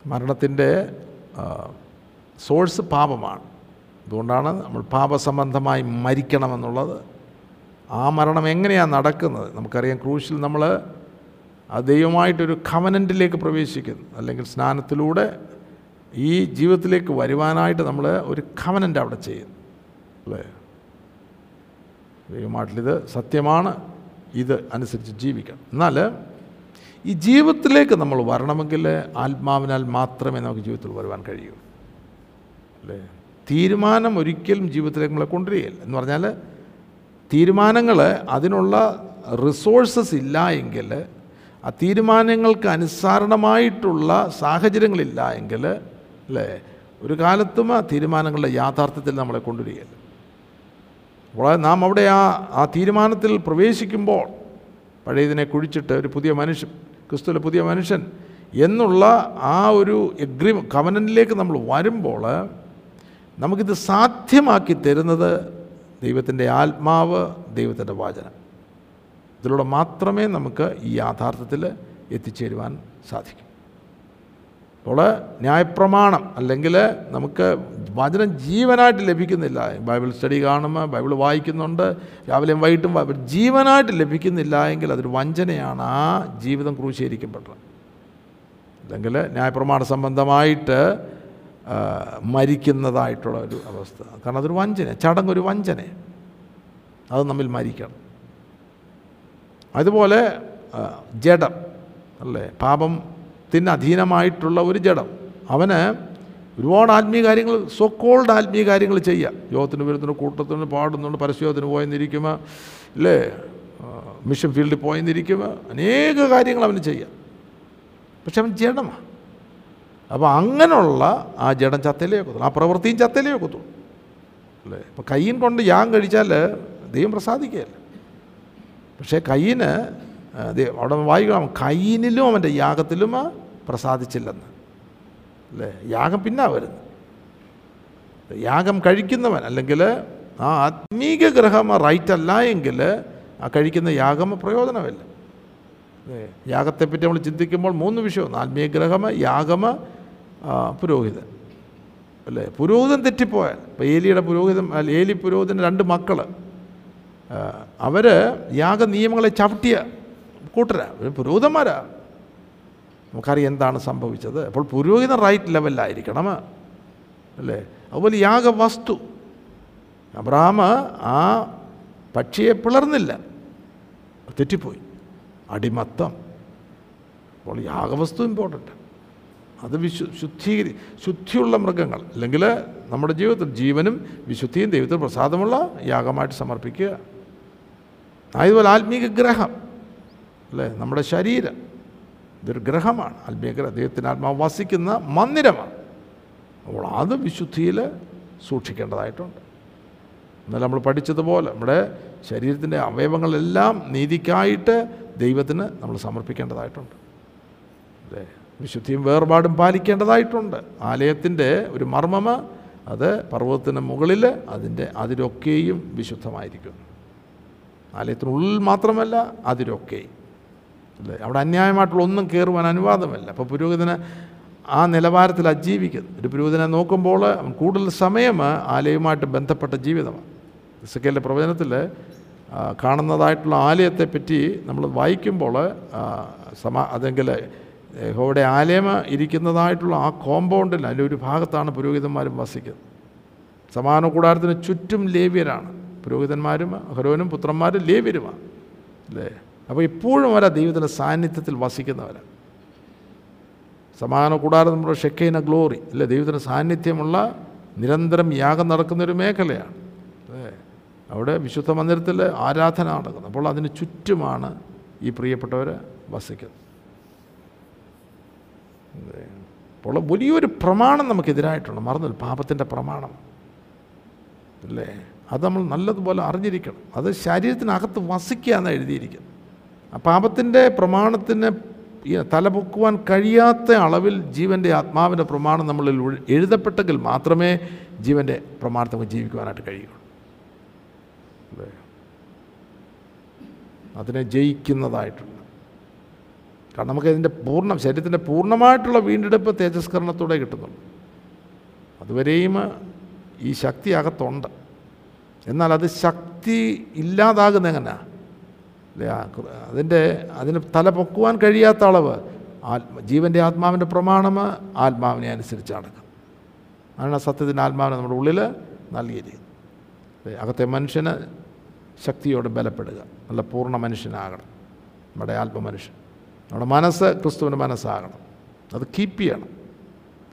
മരണത്തിന്റെ സോഴ്സ് പാപമാണ്. അതുകൊണ്ടാണ് നമ്മൾ പാപസംബന്ധമായി മരിക്കണമെന്നുള്ളത്. ആ മരണം എങ്ങനെയാണ് നടക്കുന്നത്? നമുക്കറിയാം ക്രൂശിൽ നമ്മൾ ആ ദൈവമായിട്ടൊരു കവനന്റിലേക്ക് പ്രവേശിക്കുന്നു. അല്ലെങ്കിൽ സ്നാനത്തിലൂടെ ഈ ജീവിതത്തിലേക്ക് വരുവാനായിട്ട് നമ്മൾ ഒരു കവനന്റ് അവിടെ ചെയ്യുന്നു. അല്ലേ ദൈവമായിട്ടിത് സത്യമാണ്. ഇത് അനുസരിച്ച് ജീവിക്കണം. എന്നാൽ ഈ ജീവിതത്തിലേക്ക് നമ്മൾ വരണമെങ്കിൽ ആത്മാവിനാൽ മാത്രമേ നമുക്ക് ജീവിതത്തിൽ വരുവാൻ കഴിയൂ. അല്ലേ? തീരുമാനം ഒരിക്കലും ജീവിതത്തിലേക്ക് നമ്മളെ കൊണ്ടുവരികയില്ല. എന്ന് പറഞ്ഞാൽ തീരുമാനങ്ങൾ അതിനുള്ള റിസോഴ്സസ് ഇല്ല എങ്കിൽ ആ തീരുമാനങ്ങൾക്ക് അനുസരണമായിട്ടുള്ള സാഹചര്യങ്ങളില്ല എങ്കിൽ അല്ലേ? ഒരു കാലത്തും ആ തീരുമാനങ്ങളുടെ യാഥാർത്ഥ്യത്തിൽ നമ്മളെ കൊണ്ടുവരികയില്ല. അപ്പോൾ നാം അവിടെ ആ ആ തീരുമാനത്തിൽ പ്രവേശിക്കുമ്പോൾ പഴയതിനെ കുഴിച്ചിട്ട് ഒരു പുതിയ മനുഷ്യൻ ക്രിസ്തുവിലെ പുതിയ മനുഷ്യൻ എന്നുള്ള ആ ഒരു എഗ്രി കവനനിലേക്ക് നമ്മൾ വരുമ്പോൾ നമുക്കിത് സാധ്യമാക്കി തരുന്നത് ദൈവത്തിന്റെ ആത്മാവ് ദൈവത്തിന്റെ വാചനം. ഇതിലൂടെ മാത്രമേ നമുക്ക് ഈ യാഥാർത്ഥ്യത്തിൽ എത്തിച്ചേരുവാൻ സാധിക്കും. അപ്പോൾ ന്യായപ്രമാണം അല്ലെങ്കിൽ നമുക്ക് വചനം ജീവനായിട്ട് ലഭിക്കുന്നില്ല. ബൈബിൾ സ്റ്റഡി കാണുമ്പോൾ ബൈബിൾ വായിക്കുന്നുണ്ട്. രാവിലെയും വൈകിട്ടും ജീവനായിട്ട് ലഭിക്കുന്നില്ല എങ്കിൽ അതൊരു വഞ്ചനയാണ് ആ ജീവിതം ക്രൂശീകരിക്കപ്പെട്ടത്. അല്ലെങ്കിൽ ന്യായപ്രമാണ സംബന്ധമായിട്ട് മരിക്കുന്നതായിട്ടുള്ള ഒരു അവസ്ഥ. കാരണം അതൊരു വഞ്ചന ചടങ്ങൊരു വഞ്ചന. അത് നമ്മിൽ മരിക്കണം. അതുപോലെ ജഡം അല്ലേ? പാപത്തിന് അധീനമായിട്ടുള്ള ഒരു ജഡം. അവന് ഒരുപാട് ആത്മീയ കാര്യങ്ങൾ സൊക്കോൾഡ് ആത്മീയ കാര്യങ്ങൾ ചെയ്യുക യോഗത്തിന് വരുന്നുണ്ട് കൂട്ടത്തിന് പാടുന്നുണ്ട് പരസ്യോഗത്തിന് പോയെന്നിരിക്കുമ്പോൾ അല്ലേ? മിഷൻ ഫീൽഡിൽ പോയെന്നിരിക്കുമ്പോൾ അനേക കാര്യങ്ങൾ അവന് ചെയ്യാം. പക്ഷെ അവൻ ജഡമാണ് അപ്പോൾ അങ്ങനെയുള്ള ആ ജഡം ചത്തലേ ഒക്കത്തുള്ളൂ. ആ പ്രവൃത്തിയും ചത്തലേ ഒക്കത്തുള്ളൂ. അല്ലേ? ഇപ്പോൾ കയ്യും കൊണ്ട് യാഗം കഴിച്ചാൽ ദൈവം പ്രസാദിക്കുകയല്ല? പക്ഷേ കയ്യിന് അവിടെ വായിക്കണം. കയ്യിനിലും അവന്റെ യാഗത്തിലും പ്രസാദിച്ചില്ലെന്ന്. അല്ലേ? യാഗം പിന്നെ വരുന്നു. യാഗം കഴിക്കുന്നവൻ അല്ലെങ്കിൽ ആ ആത്മീക ഗ്രഹം റൈറ്റ് അല്ല എങ്കിൽ ആ കഴിക്കുന്ന യാഗം പ്രയോജനമില്ല. യാഗത്തെപ്പറ്റി നമ്മൾ ചിന്തിക്കുമ്പോൾ മൂന്ന് വിഷയം ആത്മീയ ഗ്രഹം യാഗം പുരോഹിതൻ. അല്ലേ? പുരോഹിതൻ തെറ്റിപ്പോയാൽ ഇപ്പോൾ ഏലിയുടെ പുരോഹിതൻ ഏലി പുരോഹിതന്റെ രണ്ട് മക്കൾ അവർ യാഗ നിയമങ്ങളെ ചവിട്ടിയ കൂട്ടരാ പുരോഹിതന്മാരാ. നമുക്കറിയാം എന്താണ് സംഭവിച്ചത്. അപ്പോൾ പുരോഹിതൻ റൈറ്റ് ലെവലിലായിരിക്കണം അല്ലേ? അതുപോലെ യാഗവസ്തു. അബ്രാഹം ആ പക്ഷിയെ പിളർന്നില്ല. തെറ്റിപ്പോയി. അടിമത്തം. അപ്പോൾ യാഗവസ്തു ഇമ്പോർട്ടന്റ് അത് വിശു ശുദ്ധീകരി ശുദ്ധിയുള്ള മൃഗങ്ങൾ. അല്ലെങ്കിൽ നമ്മുടെ ജീവിതത്തിൽ ജീവനും വിശുദ്ധിയും ദൈവത്തിന് പ്രസാദമുള്ള യാഗമായിട്ട് സമർപ്പിക്കുക. അതുപോലെ ആത്മീക ഗ്രഹം. അല്ലേ? നമ്മുടെ ശരീരം ഇതൊരു ഗ്രഹമാണ് ആത്മീയ ഗ്രഹം ദൈവത്തിന് ആത്മാവ് വസിക്കുന്ന മന്ദിരമാണ്. അപ്പോൾ അത് വിശുദ്ധിയിൽ സൂക്ഷിക്കേണ്ടതായിട്ടുണ്ട്. എന്നാൽ നമ്മൾ പഠിച്ചതുപോലെ നമ്മുടെ ശരീരത്തിന്റെ അവയവങ്ങളെല്ലാം നീതിക്കായിട്ട് ദൈവത്തിന് നമ്മൾ സമർപ്പിക്കേണ്ടതായിട്ടുണ്ട്. അല്ലേ വിശുദ്ധിയും വേർപാടും പാലിക്കേണ്ടതായിട്ടുണ്ട്. ആലയത്തിന്റെ ഒരു മർമ്മം അത് പർവതത്തിന് മുകളിൽ അതിന്റെ അതിരൊക്കെയും വിശുദ്ധമായിരിക്കുന്നു. ആലയത്തിനുള്ളിൽ മാത്രമല്ല അതിരൊക്കെയും അല്ലേ അവിടെ അന്യായമായിട്ടുള്ള ഒന്നും കയറുവാൻ അനുവാദമല്ല. അപ്പോൾ പുരോഹിതന് ആ നിലവാരത്തിൽ അജീവിക്കുന്നു ഒരു പുരോഹിതനെ നോക്കുമ്പോൾ കൂടുതൽ സമയം ആലയവുമായിട്ട് ബന്ധപ്പെട്ട ജീവിതമാണ്. ഇസക്കേലിന്റെ പ്രവചനത്തിൽ കാണുന്നതായിട്ടുള്ള ആലയത്തെപ്പറ്റി നമ്മൾ വായിക്കുമ്പോൾ സമ സമാ അതെങ്കിൽ യഹോവയുടെ ആലയം ഇരിക്കുന്നതായിട്ടുള്ള ആ കോമ്പൗണ്ടിൽ അതിന്റെ ഒരു ഭാഗത്താണ് പുരോഹിതന്മാരും വസിക്കുന്നത്. സമാന കൂടാരത്തിന് ചുറ്റും ലേവ്യരാണ്. പുരോഹിതന്മാരും ഹരോനും പുത്രന്മാരും ലേവ്യരുമാണ്. അല്ലേ? അപ്പോൾ എപ്പോഴും അവരാ ദൈവത്തിന്റെ സാന്നിധ്യത്തിൽ വസിക്കുന്നവരാണ് സമാന കൂടാതെ നമ്മുടെ ഷെക്കൈന ഗ്ലോറി. അല്ലേ ദൈവത്തിന്റെ സാന്നിധ്യമുള്ള നിരന്തരം യാഗം നടക്കുന്നൊരു മേഖലയാണ്. അവിടെ വിശുദ്ധ മന്ദിരത്തിൽ ആരാധന നടക്കുന്നത് അപ്പോൾ അതിന് ചുറ്റുമാണ് ഈ പ്രിയപ്പെട്ടവർ വസിക്കുന്നത്. അപ്പോൾ വലിയൊരു പ്രമാണം നമുക്കെതിരായിട്ടുണ്ട്. മറന്നില്ല പാപത്തിന്റെ പ്രമാണം. അല്ലേ അത് നമ്മൾ നല്ലതുപോലെ അറിഞ്ഞിരിക്കണം. അത് ശരീരത്തിനകത്ത് വസിക്കുക എന്നാണ് എഴുതിയിരിക്കുന്നത്. പാപത്തിന്റെ പ്രമാണത്തിന് തലപൊക്കുവാൻ കഴിയാത്ത അളവിൽ ജീവന്റെ ആത്മാവിന്റെ പ്രമാണം നമ്മളിൽ എഴുതപ്പെട്ടെങ്കിൽ മാത്രമേ ജീവന്റെ പ്രമാണത്തെ നമുക്ക് ജീവിക്കുവാനായിട്ട് കഴിയുള്ളൂ. അതിനെ ജയിക്കുന്നതായിട്ടുണ്ട്. കാരണം നമുക്ക് ഇതിന്റെ പൂർണ ശരീരത്തിന്റെ പൂർണമായിട്ടുള്ള വീണ്ടെടുപ്പ് തേജസ്കരണത്തോടെ കിട്ടുന്നുള്ളൂ അതുവരെയും ഈ ശക്തി അകത്തുണ്ട്. എന്നാൽ അത് ശക്തി ഇല്ലാതാകുന്ന എങ്ങനെയാണ് അതിന്റെ അതിന് തല പൊക്കുവാൻ കഴിയാത്ത അളവ് ആത്മ ജീവന്റെ ആത്മാവിന്റെ പ്രമാണം ആത്മാവിനെ അനുസരിച്ച് നടക്കും. അതാണ് സത്യത്തിന്റെ ആത്മാവിനെ നമ്മുടെ ഉള്ളിൽ നൽകിയിരിക്കുന്നത്? അകത്തെ മനുഷ്യന് ശക്തിയോട് ബലപ്പെടുക. നല്ല പൂർണ മനുഷ്യനാകണം. നമ്മുടെ ആത്മമനുഷ്യൻ നമ്മുടെ മനസ്സ് ക്രിസ്തുവിന്റെ മനസ്സാകണം. അത് കീപ്പ് ചെയ്യണം.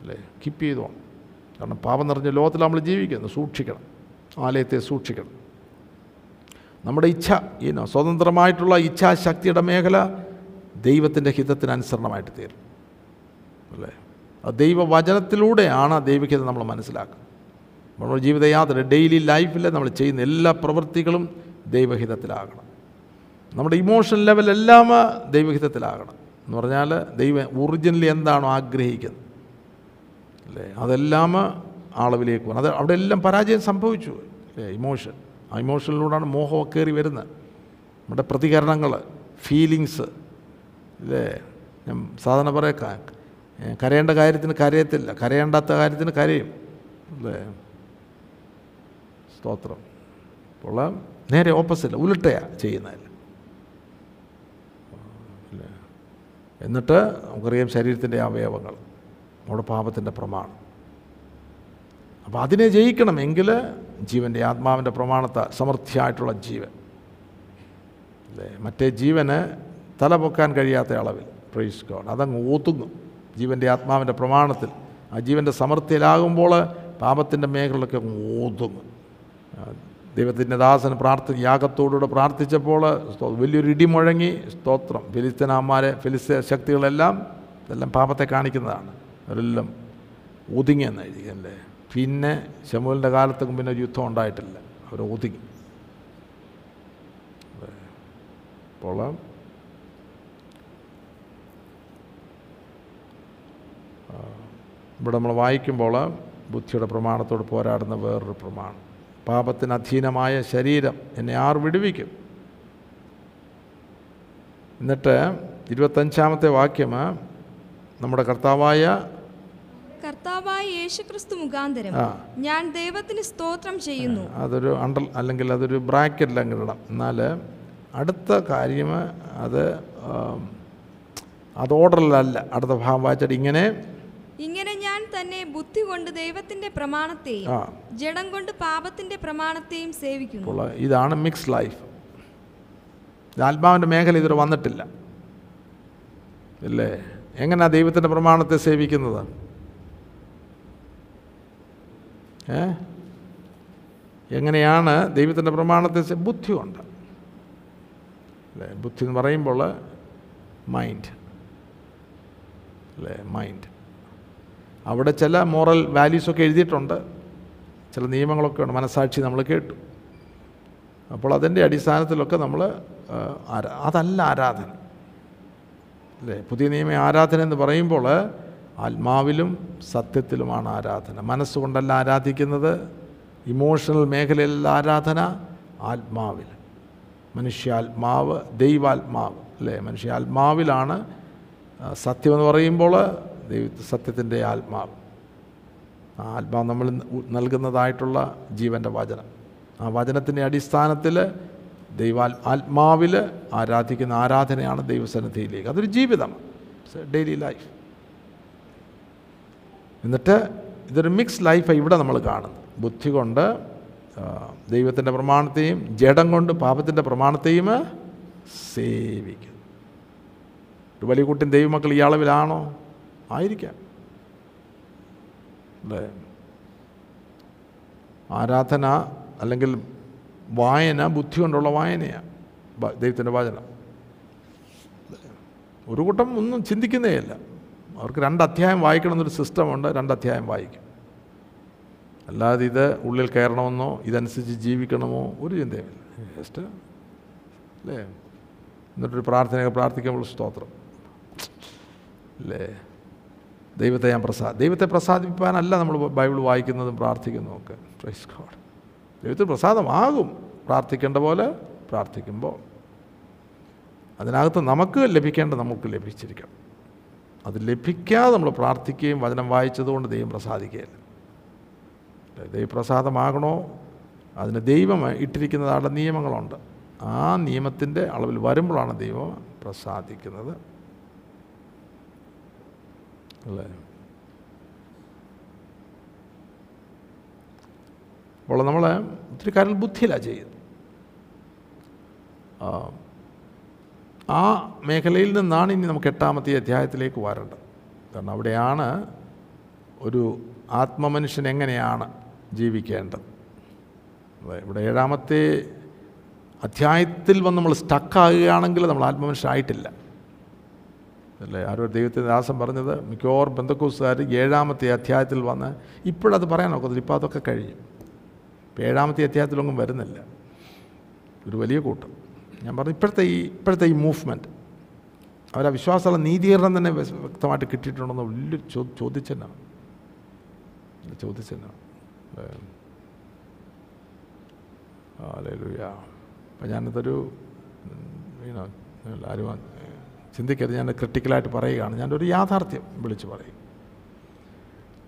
അല്ലേ? കീപ്പ് ചെയ്തോണം. കാരണം പാപം നിറഞ്ഞ ലോകത്തിൽ നമ്മൾ ജീവിക്കുന്നു. സൂക്ഷിക്കണം. ആലയത്തെ സൂക്ഷിക്കണം. നമ്മുടെ ഇച്ഛ ഈനോ സ്വതന്ത്രമായിട്ടുള്ള ഇച്ഛാശക്തിയുടെ മേഖല ദൈവത്തിന്റെ ഹിതത്തിനനുസരണമായിട്ട് തീരും. അല്ലേ? അത് ദൈവവചനത്തിലൂടെയാണ് ആ ദൈവഹിതം നമ്മൾ മനസ്സിലാക്കുക നമ്മുടെ ജീവിതയാത്ര ഡെയിലി ലൈഫിൽ നമ്മൾ ചെയ്യുന്ന എല്ലാ പ്രവൃത്തികളും ദൈവഹിതത്തിലാകണം. നമ്മുടെ ഇമോഷൻ ലെവലെല്ലാം ദൈവഹിതത്തിലാകണം. എന്ന് പറഞ്ഞാൽ ദൈവം ഒറിജിനലി എന്താണോ ആഗ്രഹിക്കുന്നത്. അല്ലേ? അതെല്ലാം അളവിലേക്ക് വരണം അത് അവിടെ എല്ലാം പരാജയം സംഭവിച്ചു. അല്ലേ? ഇമോഷൻ ആ ഇമോഷനിലൂടെയാണ് മോഹമൊക്കെ കയറി വരുന്നത്. നമ്മുടെ പ്രതികരണങ്ങൾ ഫീലിങ്സ് ഇല്ലേ? ഞാൻ സാധാരണ പറയാം കരയേണ്ട കാര്യത്തിന് കരയത്തില്ല. കരയേണ്ടാത്ത കാര്യത്തിന് കരയും. അല്ലേ സ്തോത്രം. അപ്പോൾ നേരെ ഓപ്പോസിറ്റ് ഉരുട്ടയാണ് ചെയ്യുന്നതല്ല അല്ലേ എന്നിട്ട് നമുക്കറിയാം ശരീരത്തിന്റെ അവയവങ്ങൾ നമ്മുടെ പാപത്തിന്റെ പ്രമാണം. അപ്പോൾ അതിനെ ജയിക്കണം എങ്കിൽ ജീവന്റെ ആത്മാവിന്റെ പ്രമാണത്താൽ സമൃദ്ധിയായിട്ടുള്ള ജീവൻ. അല്ലേ? മറ്റേ ജീവന് തല പൊക്കാൻ കഴിയാത്ത അളവിൽ. പ്രൈസ് ഗോഡ് അതങ്ങ് ഊത്തുന്നു ജീവന്റെ ആത്മാവിന്റെ പ്രമാണത്തിൽ. ആ ജീവന്റെ സമൃദ്ധിയിലാകുമ്പോൾ പാപത്തിന്റെ മേഖലകളൊക്കെ ഒതുങ്ങും. ദൈവത്തിന്റെ ദാസൻ പ്രാർത്ഥി യാഗത്തോടുകൂടെ പ്രാർത്ഥിച്ചപ്പോൾ വലിയൊരു ഇടി മുഴങ്ങി സ്തോത്രം. ഫിലിസ്തീനാമാരെ ഫിലിസ്തീൻ ശക്തികളെല്ലാം ഇതെല്ലാം പാപത്തെ കാണിക്കുന്നതാണ്. അവരെല്ലാം ഒതുങ്ങിയെന്ന് എഴുതിയല്ലേ പിന്നെ ശമുലിന്റെ കാലത്തും പിന്നെ ഒരു യുദ്ധം ഉണ്ടായിട്ടില്ല. അവർ ഒതുങ്ങി അപ്പോൾ ഇവിടെ നമ്മൾ വായിക്കുമ്പോൾ ബുദ്ധിയുടെ പ്രമാണത്തോട് പോരാടുന്ന വേറൊരു പ്രമാണം. പാപത്തിന് അധീനമായ ശരീരം എന്നെ ആർ വിടുവിക്കും? എന്നിട്ട് ഇരുപത്തഞ്ചാമത്തെ വാക്യം നമ്മുടെ കർത്താവായ കർത്താവായ യേശുക്രിസ്തു മുഖാന്തരം ഞാൻ ദൈവത്തിന് സ്തോത്രം ചെയ്യുന്നു. അതൊരു അണ്ടർ അല്ലെങ്കിൽ അതൊരു ബ്രാക്കറ്റിൽ അങ്ങ് ഇടണം. എന്നാൽ അടുത്ത കാര്യം അത് അത് ഓർഡറിലല്ല. അടുത്ത ഭാഗം വായിച്ചിട്ട് ഇങ്ങനെ ഇങ്ങനെ ഞാൻ തന്നെ ബുദ്ധി കൊണ്ട് ദൈവത്തിന്റെ പ്രമാണത്തെയും ജഡം കൊണ്ട് പാപത്തിന്റെ പ്രമാണത്തെയും സേവിക്കുന്നു. ഇതാണ് മിക്സ് ലൈഫ് ആത്മാവിന്റെ മേഖല ഇതുവരെ വന്നിട്ടില്ല. ഇല്ലേ? എങ്ങനെയാ ദൈവത്തിന്റെ പ്രമാണത്തെ സേവിക്കുന്നത് ഏ എങ്ങനെയാണ് ദൈവത്തിന്റെ പ്രമാണത്തെ ബുദ്ധിയുണ്ട്. അല്ലേ? ബുദ്ധി എന്ന് പറയുമ്പോൾ മൈൻഡ് അല്ലേ? മൈൻഡ് അവിടെ ചില മോറൽ വാല്യൂസൊക്കെ എഴുതിയിട്ടുണ്ട്. ചില നിയമങ്ങളൊക്കെ ഉണ്ട്. മനസാക്ഷി നമ്മൾ കേട്ടു. അപ്പോൾ അതിന്റെ അടിസ്ഥാനത്തിലൊക്കെ നമ്മൾ അതല്ല ആരാധന. അല്ലേ? പുതിയ നിയമ ആരാധന എന്ന് പറയുമ്പോൾ ആത്മാവിലും സത്യത്തിലുമാണ് ആരാധന. മനസ്സുകൊണ്ടല്ല ആരാധിക്കുന്നത്. ഇമോഷണൽ മേഖലയിലുള്ള ആരാധന ആത്മാവിൽ. മനുഷ്യാത്മാവ് ദൈവാത്മാവ് അല്ലേ? മനുഷ്യാത്മാവിലാണ് സത്യമെന്ന് പറയുമ്പോൾ ദൈവ സത്യത്തിന്റെ ആത്മാവ്. ആ ആത്മാവ് നമ്മൾ നൽകുന്നതായിട്ടുള്ള ജീവന്റെ വചനം. ആ വചനത്തിന്റെ അടിസ്ഥാനത്തിൽ ദൈവാൽ ആത്മാവിൽ ആരാധിക്കുന്ന ആരാധനയാണ് ദൈവസന്നിധിയിലേക്ക്. അതൊരു ജീവിതമാണ് ഡെയിലി ലൈഫ് എന്നിട്ട് ഇതൊരു മിക്സ് ലൈഫാണ് ഇവിടെ നമ്മൾ കാണുന്നത് ബുദ്ധി കൊണ്ട് ദൈവത്തിന്റെ പ്രമാണത്തെയും ജഡം കൊണ്ട് പാപത്തിന്റെ പ്രമാണത്തെയും സേവിക്കും ഒരു വലിയ കുട്ടി ദൈവമക്കൾ ഈ അളവിലാണോ? ആയിരിക്കാം. അല്ലേ? ആരാധന അല്ലെങ്കിൽ വായന ബുദ്ധി കൊണ്ടുള്ള വായനയാണ് ദൈവത്തിന്റെ വചനം. ഒരു കൂട്ടം ഒന്നും ചിന്തിക്കുന്നേയല്ല അവർക്ക് രണ്ട് അധ്യായം വായിക്കണമെന്നൊരു സിസ്റ്റമുണ്ട് രണ്ട് അധ്യായം വായിക്കും. അല്ലാതെ ഇത് ഉള്ളിൽ കയറണമെന്നോ ഇതനുസരിച്ച് ജീവിക്കണമോ ഒരു ചിന്തയുമില്ല. ജസ്റ്റ് അല്ലേ എന്നിട്ടൊരു പ്രാർത്ഥനയൊക്കെ പ്രാർത്ഥിക്കുമ്പോൾ സ്തോത്രം. അല്ലേ ദൈവത്തെ ഞാൻ പ്രസാദ് ദൈവത്തെ പ്രസാദിപ്പാനല്ല നമ്മൾ ബൈബിൾ വായിക്കുന്നതും പ്രാർത്ഥിക്കുന്നതും ഒക്കെ. പ്രൈസ് ഗോഡ് ദൈവത്തിന് പ്രസാദമാകും. പ്രാർത്ഥിക്കേണ്ട പോലെ പ്രാർത്ഥിക്കുമ്പോൾ. അതിനകത്ത് നമുക്ക് ലഭിക്കേണ്ട നമുക്ക് ലഭിച്ചിരിക്കണം. അത് ലഭിക്കാതെ നമ്മൾ പ്രാർത്ഥിക്കുകയും വചനം വായിച്ചതുകൊണ്ട് ദൈവം പ്രസാദിക്കുകയില്ല. ദൈവപ്രസാദമാകണോ? അതിന് ദൈവം ഇട്ടിരിക്കുന്നതാളുടെ നിയമങ്ങളുണ്ട്. ആ നിയമത്തിന്റെ അളവിൽ വരുമ്പോഴാണ് ദൈവം പ്രസാദിക്കുന്നത്. അല്ലേ? അപ്പോൾ നമ്മൾ ഒത്തിരി കാര്യങ്ങൾ ബുദ്ധിയിലാണ് ചെയ്യുന്നത്. ആ, മേഖലയിൽ നിന്നാണ് ഇനി നമുക്ക് എട്ടാമത്തെ അധ്യായത്തിലേക്ക് വരേണ്ടത്. കാരണം അവിടെയാണ് ഒരു ആത്മമനുഷ്യൻ എങ്ങനെയാണ് ജീവിക്കേണ്ടത്. ഇവിടെ ഏഴാമത്തെ അധ്യായത്തിൽ വന്ന് നമ്മൾ സ്റ്റക്കാകുകയാണെങ്കിൽ നമ്മൾ ആത്മമനുഷ്യനായിട്ടില്ല അല്ലേ? ആരോ ദൈവത്തിന്റെ ദാസം പറഞ്ഞത് മിക്കവാറും ബന്ധക്കോസുകാർ ഏഴാമത്തെ അധ്യായത്തിൽ വന്ന് ഇപ്പോഴത് പറയാൻ നോക്കത്തില്ല ഇപ്പോൾ അതൊക്കെ കഴിഞ്ഞു. ഏഴാമത്തെ അധ്യായത്തിലൊന്നും വരുന്നില്ല. ഒരു വലിയ കൂട്ടം. ഞാൻ പറഞ്ഞു ഇപ്പോഴത്തെ ഈ ഇപ്പോഴത്തെ ഈ മൂവ്മെന്റ് അവരാ വിശ്വാസമുള്ള നീതീകരണം തന്നെ വ്യക്തമായിട്ട് കിട്ടിയിട്ടുണ്ടെന്ന് വലിയ ചോ ചോദിച്ചെന്നാണ് ചോദിച്ചെന്നാണ് അപ്പം ഞാനിതൊരു ആരും ചിന്തിക്കരുത്. ഞാൻ ക്രിട്ടിക്കലായിട്ട് പറയുകയാണ്. ഞാനൊരു യാഥാർത്ഥ്യം വിളിച്ച് പറയും.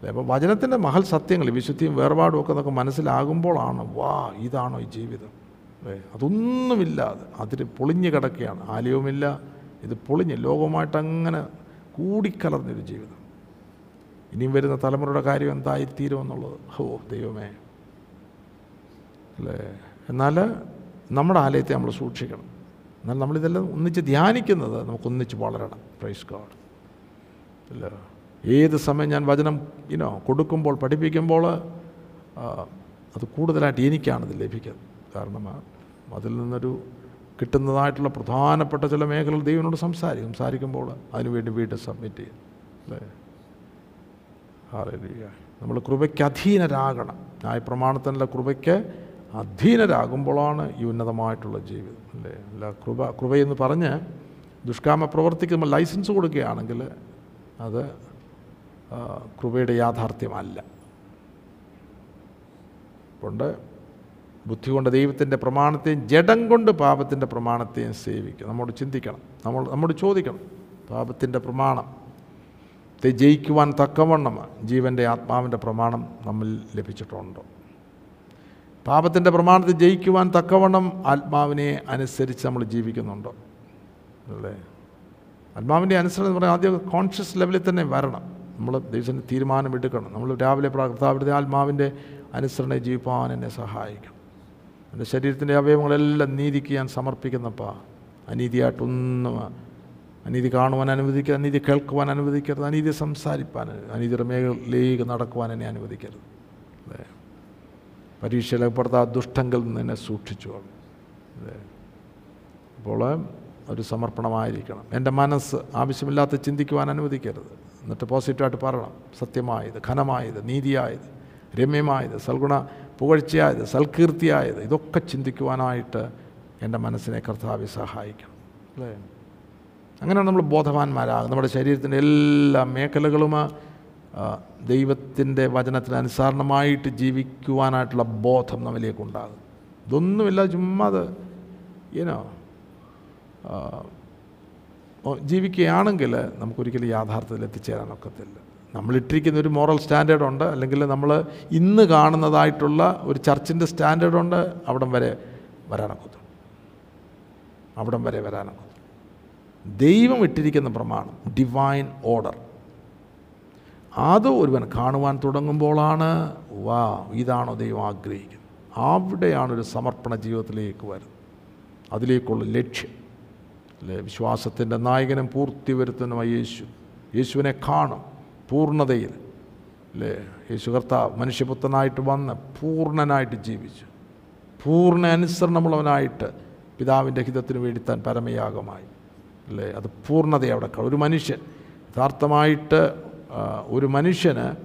അപ്പോൾ വചനത്തിന്റെ മഹൽ സത്യങ്ങൾ വിശുദ്ധിയും വേർപാടും ഒക്കെ നമുക്ക് മനസ്സിലാകുമ്പോഴാണ് വാ ഇതാണോ ഈ ജീവിതം? അതൊന്നുമില്ലാതെ. അതിൽ പൊളിഞ്ഞു കിടക്കുകയാണ് ആലയവുമില്ല ഇത് പൊളിഞ്ഞ് ലോകവുമായിട്ട് അങ്ങനെ കൂടിക്കലർന്നൊരു ജീവിതം. ഇനിയും വരുന്ന തലമുറയുടെ കാര്യം എന്തായിത്തീരുമെന്നുള്ളത് ഓ ദൈവമേ. അല്ലേ? എന്നാൽ നമ്മുടെ ആലയത്തെ നമ്മൾ സൂക്ഷിക്കണം. എന്നാൽ നമ്മളിതെല്ലാം ഒന്നിച്ച് ധ്യാനിക്കുന്നത് നമുക്ക് ഒന്നിച്ച് വളരണം. പ്രൈസ് ഗാഡ് അല്ല? ഏത് സമയം ഞാൻ വചനം ഇനോ കൊടുക്കുമ്പോൾ പഠിപ്പിക്കുമ്പോൾ അത് കൂടുതലായിട്ട് എനിക്കാണിത് ലഭിക്കുന്നത്. കാരണം ആ, അതിൽ നിന്നൊരു കിട്ടുന്നതായിട്ടുള്ള പ്രധാനപ്പെട്ട ചില മേഖലകൾ ദൈവനോട് സംസാരിക്കും. സംസാരിക്കുമ്പോൾ അതിനുവേണ്ടി വീണ്ടും സബ്മിറ്റ് ചെയ്യും. അല്ലേ? ഹാലലുയ നമ്മൾ കൃപയ്ക്ക് അധീനരാകണം. ന്യായ പ്രമാണത്തിനുള്ള കൃപയ്ക്ക് അധീനരാകുമ്പോഴാണ് ഈ ഉന്നതമായിട്ടുള്ള ജീവിതം. അല്ലേ? അല്ല കൃപ കൃപയെന്ന് പറഞ്ഞ് ദുഷ്കാമ പ്രവർത്തിക്ക് നമ്മൾ ലൈസൻസ് കൊടുക്കുകയാണെങ്കിൽ അത് കൃപയുടെ യാഥാർത്ഥ്യമല്ല. കൊണ്ട് ബുദ്ധി കൊണ്ട് ദൈവത്തിന്റെ പ്രമാണത്തെയും ജഡം കൊണ്ട് പാപത്തിന്റെ പ്രമാണത്തെയും സേവിക്കും നമ്മോട് ചിന്തിക്കണം. നമ്മൾ നമ്മോട് ചോദിക്കണം. പാപത്തിന്റെ പ്രമാണം. ത്തെ ജയിക്കുവാൻ തക്കവണ്ണം ജീവന്റെ ആത്മാവിന്റെ പ്രമാണം നമ്മൾ ലഭിച്ചിട്ടുണ്ടോ? പാപത്തിന്റെ പ്രമാണത്തെ ജയിക്കുവാൻ തക്കവണ്ണം ആത്മാവിനെ അനുസരിച്ച് നമ്മൾ ജീവിക്കുന്നുണ്ടോ? അല്ലേ? ആത്മാവിന്റെ അനുസരണം എന്ന് പറഞ്ഞാൽ ആദ്യം കോൺഷ്യസ് ലെവലിൽ തന്നെ വരണം. നമ്മൾ ദൈവത്തിന്റെ തീരുമാനം എടുക്കണം. നമ്മൾ രാവിലെ കർത്താവിന്റെ ആത്മാവിന്റെ അനുസരണ ജീവിപ്പാൻ എന്നെ സഹായിക്കണം. എന്റെ ശരീരത്തിന്റെ അവയവങ്ങളെല്ലാം നീതിക്ക് ഞാൻ സമർപ്പിക്കുന്നപ്പാ അനീതിയായിട്ടൊന്നും അനീതി കാണുവാൻ അനുവദിക്കരുത് അനീതി കേൾക്കുവാൻ അനുവദിക്കരുത് അനീതി സംസാരിപ്പാൻ അനീതിയുടെ മേഖലയിലേക്ക് നടക്കുവാൻ എന്നെ അനുവദിക്കരുത്. അല്ലേ പരീക്ഷയിലപ്പെടുത്ത ആ ദുഷ്ടങ്കിൽ നിന്ന് എന്നെ സൂക്ഷിച്ചു അല്ലേ അപ്പോൾ ഒരു സമർപ്പണമായിരിക്കണം. എന്റെ മനസ്സ് ആവശ്യമില്ലാത്ത ചിന്തിക്കുവാൻ അനുവദിക്കരുത്. എന്നിട്ട് പോസിറ്റീവായിട്ട് പറയണം. സത്യമായത് ഘനമായത് നീതിയായത് രമ്യമായത് സൽഗുണ പുകഴ്ചയായത് സൽകീർത്തിയായത് ഇതൊക്കെ ചിന്തിക്കുവാനായിട്ട് എന്റെ മനസ്സിനെ കർത്താവ് സഹായിക്കണം. അല്ലേ? അങ്ങനെയാണ് നമ്മൾ ബോധവാന്മാരാകും നമ്മുടെ ശരീരത്തിന്റെ എല്ലാ മേഖലകളും ദൈവത്തിന്റെ വചനത്തിന് അനുസരണമായിട്ട് ജീവിക്കുവാനായിട്ടുള്ള ബോധം നമ്മിലേക്കുണ്ടാകും ഇതൊന്നുമില്ല ചുമ്മാ അത് ഈനോ ജീവിക്കുകയാണെങ്കിൽ നമുക്കൊരിക്കലും യാഥാർത്ഥ്യത്തിൽ എത്തിച്ചേരാൻ ഒക്കത്തില്ല. നമ്മളിട്ടിരിക്കുന്ന ഒരു മോറൽ സ്റ്റാൻഡേർഡുണ്ട് അല്ലെങ്കിൽ നമ്മൾ ഇന്ന് കാണുന്നതായിട്ടുള്ള ഒരു ചർച്ചിന്റെ സ്റ്റാൻഡേർഡുണ്ട് അവിടം വരെ വരാനൊക്കത്തു അവിടം വരെ വരാനൊക്കത്തു ദൈവം ഇട്ടിരിക്കുന്ന പ്രമാണം ഡിവൈൻ ഓർഡർ അത് ഒരുവൻ കാണുവാൻ തുടങ്ങുമ്പോഴാണ് വാ ഇതാണോ ദൈവം ആഗ്രഹിക്കുന്നത്? അവിടെയാണ് ഒരു സമർപ്പണ ജീവിതത്തിലേക്ക് വരുന്നത്. അതിലേക്കുള്ള ലക്ഷ്യം. അല്ലേ? വിശ്വാസത്തിന്റെ നായകനും പൂർത്തി വരുത്തുന്നതുമായ യേശു. യേശുവിനെ കാണും. പൂർണതയിൽ അല്ലേ യേശു കർത്താവ് മനുഷ്യപുത്രനായിട്ട് വന്ന് പൂർണനായിട്ട് ജീവിച്ചു. പൂർണ അനുസരണമുള്ളവനായിട്ട് പിതാവിന്റെ ഹിതത്തിന് വേണ്ടി താൻ പരമയാഗമായി. അല്ലേ അത് പൂർണത അവിടെ. ഒരു മനുഷ്യൻ യഥാർത്ഥമായിട്ട് ഒരു മനുഷ്യന്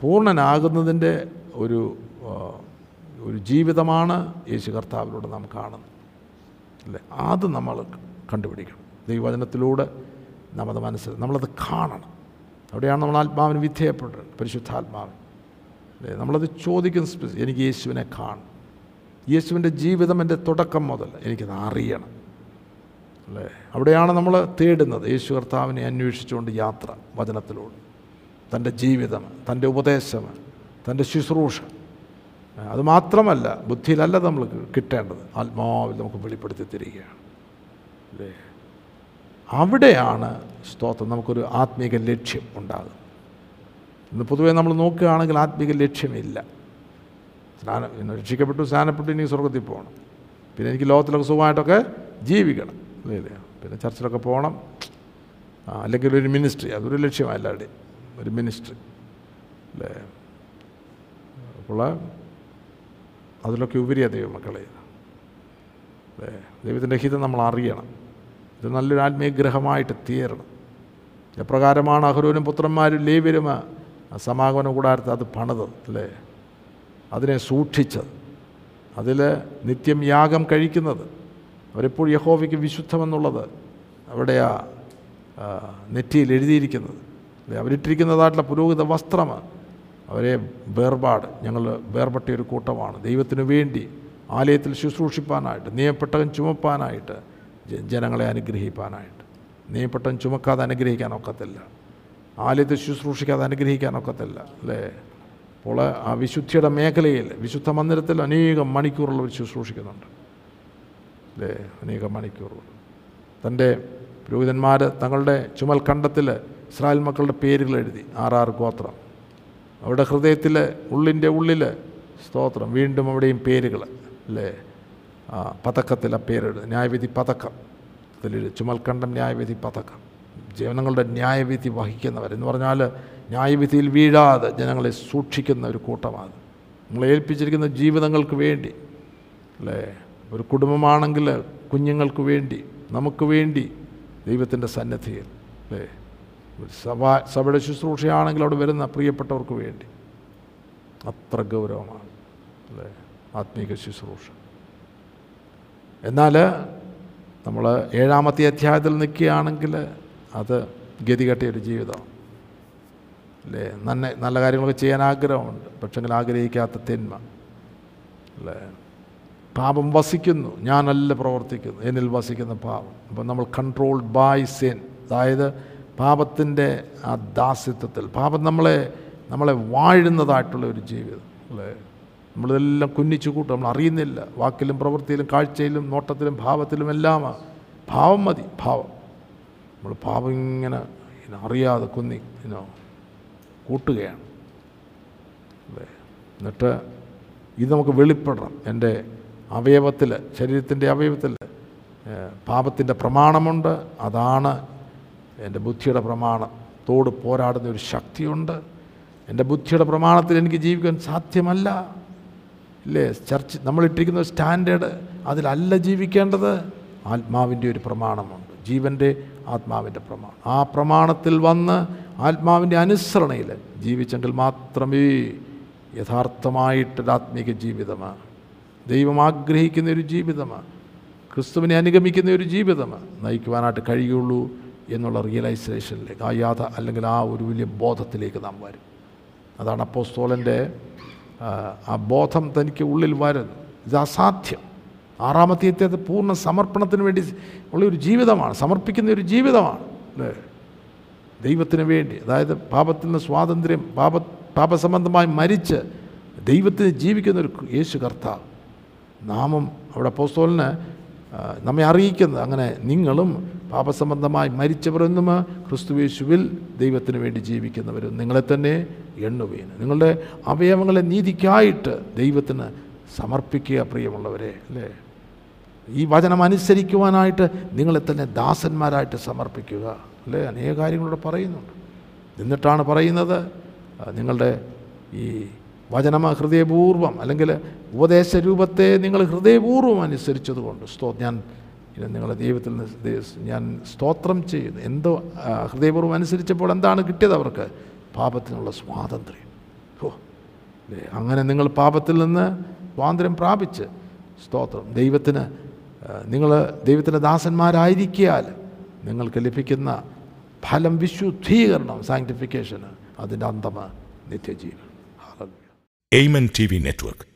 പൂർണനാകുന്നതിന്റെ ഒരു ഒരു ജീവിതമാണ് യേശു കർത്താവിലൂടെ നാം കാണുന്നത്. അല്ലേ അത് നമ്മൾ കണ്ടുപിടിക്കണം. ദൈവവചനത്തിലൂടെ നാം അത് മനസ്സിൽ നമ്മളത് കാണണം. അവിടെയാണ് നമ്മൾ ആത്മാവിന് വിധേയപ്പെട്ടത് പരിശുദ്ധാത്മാവിന് അല്ലേ നമ്മളത് ചോദിക്കുന്ന എനിക്ക് യേശുവിനെ കാണും യേശുവിന്റെ ജീവിതം എന്റെ തുടക്കം മുതൽ എനിക്കത് അറിയണം. അല്ലേ? അവിടെയാണ് നമ്മൾ തേടുന്നത്. യേശു കർത്താവിനെ അന്വേഷിച്ചുകൊണ്ട് യാത്ര വചനത്തിലൂടെ. തന്റെ ജീവിതം തന്റെ ഉപദേശം തന്റെ ശുശ്രൂഷ. അത് മാത്രമല്ല ബുദ്ധിയിലല്ല നമ്മൾ കിട്ടേണ്ടത്. ആത്മാവിൽ നമുക്ക് വെളിപ്പെടുത്തി തരികയാണ്. അല്ലേ അവിടെയാണ് സ്തോത്രം. നമുക്കൊരു ആത്മീക ലക്ഷ്യം ഉണ്ടാകുന്നത് ഇന്ന് പൊതുവേ നമ്മൾ നോക്കുകയാണെങ്കിൽ ആത്മീക ലക്ഷ്യമില്ല. സ്നാനം രക്ഷിക്കപ്പെട്ടു സ്നാനപ്പെട്ടു ഇനി സ്വർഗത്തിൽ പോകണം. പിന്നെ എനിക്ക് ലോകത്തിലൊക്കെ സുഖമായിട്ടൊക്കെ ജീവിക്കണം. അല്ലേ? പിന്നെ ചർച്ചിലൊക്കെ പോകണം. അല്ലെങ്കിൽ ഒരു മിനിസ്ട്രി അതൊരു ലക്ഷ്യമാണ് എല്ലാവരുടെയും ഒരു മിനിസ്ട്രി. അല്ലേ? അപ്പോൾ അതിലൊക്കെ ഉപരിയാണ് ദൈവമക്കളെ. അല്ലേ? ദൈവത്തിന്റെ ഹിതം നമ്മൾ അറിയണം. ഇത് നല്ലൊരു ആത്മീയഗ്രഹമായിട്ട് തീരണം. എപ്രകാരമാണ് അഹ്റൂനും പുത്രന്മാരും ലേവ്യരും സമാഗമന കൂടാരത്ത് അത് പണിത് അല്ലേ? അതിനെ സൂക്ഷിച്ചത്. അതിൽ നിത്യം യാഗം കഴിക്കുന്നത്. അവരെപ്പോഴും യഹോവയ്ക്ക് വിശുദ്ധമെന്നുള്ളത് അവിടെയാ ആ, നെറ്റിയിൽ എഴുതിയിരിക്കുന്നത്. അവരിട്ടിരിക്കുന്നതായിട്ടുള്ള പുരോഹിത വസ്ത്രം അവരെ വേർപാട് ഞങ്ങൾ വേർപെട്ട ഒരു കൂട്ടമാണ്. ദൈവത്തിനു വേണ്ടി ആലയത്തിൽ ശുശ്രൂഷിപ്പാനായിട്ട് നിയമപ്പെട്ടകൻ ചുമപ്പാനായിട്ട് ജനങ്ങളെ അനുഗ്രഹിപ്പാനായിട്ട്. നീപ്പെട്ടൻ ചുമക്കാതെ അനുഗ്രഹിക്കാൻ ഒക്കത്തില്ല. ആലയത്തെ ശുശ്രൂഷിക്കാതെ അനുഗ്രഹിക്കാൻ ഒക്കത്തില്ല അല്ലേ? അപ്പോൾ ആ വിശുദ്ധിയുടെ മേഖലയിൽ വിശുദ്ധ മന്ദിരത്തിൽ അനേകം മണിക്കൂറുള്ളവർ ശുശ്രൂഷിക്കുന്നുണ്ട് അല്ലേ? അനേകം മണിക്കൂറുകൾ. തന്റെ പുരോഹിതന്മാർ തങ്ങളുടെ ചുമൽ കണ്ടത്തിൽ ഇസ്രായേൽ മക്കളുടെ പേരുകൾ എഴുതി ആറാറ് ഗോത്രം. അവിടെ ഹൃദയത്തിൽ ഉള്ളിന്റെ ഉള്ളിൽ സ്തോത്രം വീണ്ടും അവിടെയും പേരുകൾ അല്ലേ? പതക്കത്തിലെ പേരെഴുതി ന്യായവിധി പതക്കം. അതിൽ ചുമൽക്കണ്ടം ന്യായവിധി പതക്കം. ജനങ്ങളുടെ ന്യായവിധി വഹിക്കുന്നവർ എന്ന് പറഞ്ഞാൽ ന്യായവിധിയിൽ വീഴാതെ ജനങ്ങളെ സൂക്ഷിക്കുന്ന ഒരു കൂട്ടമാണ്. നമ്മളെ ഏൽപ്പിച്ചിരിക്കുന്ന ജീവിതങ്ങൾക്ക് വേണ്ടി അല്ലേ? ഒരു കുടുംബമാണെങ്കിൽ കുഞ്ഞുങ്ങൾക്ക് വേണ്ടി നമുക്ക് വേണ്ടി ദൈവത്തിന്റെ സന്നദ്ധിയിൽ അല്ലേ? സഭ സഭയുടെ ശുശ്രൂഷയാണെങ്കിൽ അവിടെ വരുന്ന പ്രിയപ്പെട്ടവർക്ക് വേണ്ടി. അത്ര ഗൗരവമാണ് അല്ലേ? ആത്മീക ശുശ്രൂഷ. എന്നാൽ നമ്മൾ ഏഴാമത്തെ അധ്യായത്തിൽ നിൽക്കുകയാണെങ്കിൽ അത് ഗതികെട്ടിയ ഒരു ജീവിതമാണ് അല്ലേ? നന്നെ നല്ല കാര്യങ്ങളൊക്കെ ചെയ്യാൻ ആഗ്രഹമുണ്ട്. പക്ഷെങ്കിൽ ആഗ്രഹിക്കാത്ത തിന്മ. അല്ലേ? പാപം വസിക്കുന്നു. ഞാനല്ല പ്രവർത്തിക്കുന്നു. എന്നിൽ വസിക്കുന്ന പാപം. അപ്പം നമ്മൾ കൺട്രോൾഡ് ബൈ സിൻ അതായത് പാപത്തിന്റെ ആ ദാസ്യത്വത്തിൽ പാപം നമ്മളെ നമ്മളെ വാഴുന്നതായിട്ടുള്ള ഒരു ജീവിതം. അല്ലേ? നമ്മളിതെല്ലാം കുന്നിച്ചു കൂട്ടും. നമ്മൾ അറിയുന്നില്ല വാക്കിലും പ്രവൃത്തിയിലും കാഴ്ചയിലും നോട്ടത്തിലും ഭാവത്തിലും എല്ലാം ഭാവം മതി ഭാവം. നമ്മൾ ഭാവം ഇങ്ങനെ അറിയാതെ കുന്നി ഇനോ കൂട്ടുകയാണ്. അല്ലേ? എന്നിട്ട് ഇത് നമുക്ക് വെളിപ്പെടണം. എന്റെ അവയവത്തിൽ ശരീരത്തിന്റെ അവയവത്തിൽ പാപത്തിന്റെ പ്രമാണമുണ്ട്. അതാണ് എന്റെ ബുദ്ധിയുടെ പ്രമാണത്തോട് പോരാടുന്ന ഒരു ശക്തിയുണ്ട്. എന്റെ ബുദ്ധിയുടെ പ്രമാണത്തിൽ എനിക്ക് ജീവിക്കാൻ സാധ്യമല്ല. ഇല്ലേ ചർച്ച് നമ്മളിട്ടിരിക്കുന്ന സ്റ്റാൻഡേർഡ് അതിലല്ല ജീവിക്കേണ്ടത്? ആത്മാവിന്റെ ഒരു പ്രമാണമുണ്ട്. ജീവന്റെ ആത്മാവിന്റെ പ്രമാണം. ആ പ്രമാണത്തിൽ വന്ന് ആത്മാവിന്റെ അനുസരണയിൽ ജീവിച്ചെങ്കിൽ മാത്രമേ യഥാർത്ഥമായിട്ടൊരു ആത്മീക ജീവിതമാണ് ദൈവം ആഗ്രഹിക്കുന്ന ഒരു ജീവിതമാണ് ക്രിസ്തുവിനെ അനുഗമിക്കുന്ന ഒരു ജീവിതമാണ് നയിക്കുവാനായിട്ട് കഴിയുള്ളൂ എന്നുള്ള റിയലൈസേഷനിലേക്ക് ആ യാഥ അല്ലെങ്കിൽ ആ ഒരു വലിയ ബോധത്തിലേക്ക് നാം വരും. അതാണ് അപ്പോസ്തോലന്റെ ആ ബോധം തനിക്ക് ഉള്ളിൽ വരുന്നു. ഇത് അസാധ്യം. ആറാമത്തെ പൂർണ സമർപ്പണത്തിന് വേണ്ടി ഉള്ള ഒരു ജീവിതമാണ് സമർപ്പിക്കുന്ന ഒരു ജീവിതമാണ്. അല്ലേ? ദൈവത്തിന് വേണ്ടി. അതായത് പാപത്തിൽ നിന്ന് സ്വാതന്ത്ര്യം പാപ പാപസംബന്ധമായി മരിച്ച് ദൈവത്തിന് ജീവിക്കുന്ന ഒരു യേശു കർത്താവ്. നാമം അവിടെ പോസ്തോലിന് നമ്മെ അറിയിക്കുന്നത്. അങ്ങനെ നിങ്ങളും പാപസംബന്ധമായി മരിച്ചവരൊന്നും ക്രിസ്തുവേശുവിൽ ദൈവത്തിന് വേണ്ടി ജീവിക്കുന്നവരും നിങ്ങളെ തന്നെ എണ്ണുകയാണ് നിങ്ങളുടെ അവയവങ്ങളെ നീതിക്കായിട്ട് ദൈവത്തിന് സമർപ്പിക്കുക പ്രിയമുള്ളവരെ അല്ലേ? ഈ വചനം അനുസരിക്കുവാനായിട്ട് നിങ്ങളെ തന്നെ ദാസന്മാരായിട്ട് സമർപ്പിക്കുക അല്ലേ? അനേക കാര്യങ്ങളോട് പറയുന്നുണ്ട്. എന്നിട്ടാണ് പറയുന്നത് നിങ്ങളുടെ ഈ വചനം ഹൃദയപൂർവം അല്ലെങ്കിൽ ഉപദേശ രൂപത്തെ നിങ്ങൾ ഹൃദയപൂർവം അനുസരിച്ചതുകൊണ്ട് സ്തോ ഞാൻ നിങ്ങളെ ദൈവത്തിൽ നിന്ന് ഞാൻ സ്തോത്രം ചെയ്യുന്നു. എന്തോ ഹൃദയപൂർവം അനുസരിച്ചപ്പോൾ എന്താണ് കിട്ടിയത് അവർക്ക്? പാപത്തിനുള്ള സ്വാതന്ത്ര്യം. ഓ അങ്ങനെ നിങ്ങൾ പാപത്തിൽ നിന്ന് സ്വാതന്ത്ര്യം പ്രാപിച്ച് സ്തോത്രം. ദൈവത്തിന് നിങ്ങൾ ദൈവത്തിന്റെ ദാസന്മാരായിരിക്കാൽ നിങ്ങൾക്ക് ലഭിക്കുന്ന ഫലം വിശുദ്ധീകരണം സാങ്ക്ടിഫിക്കേഷന് അതിന്റെ അന്തമ നിത്യജീവൻ. Amen T V network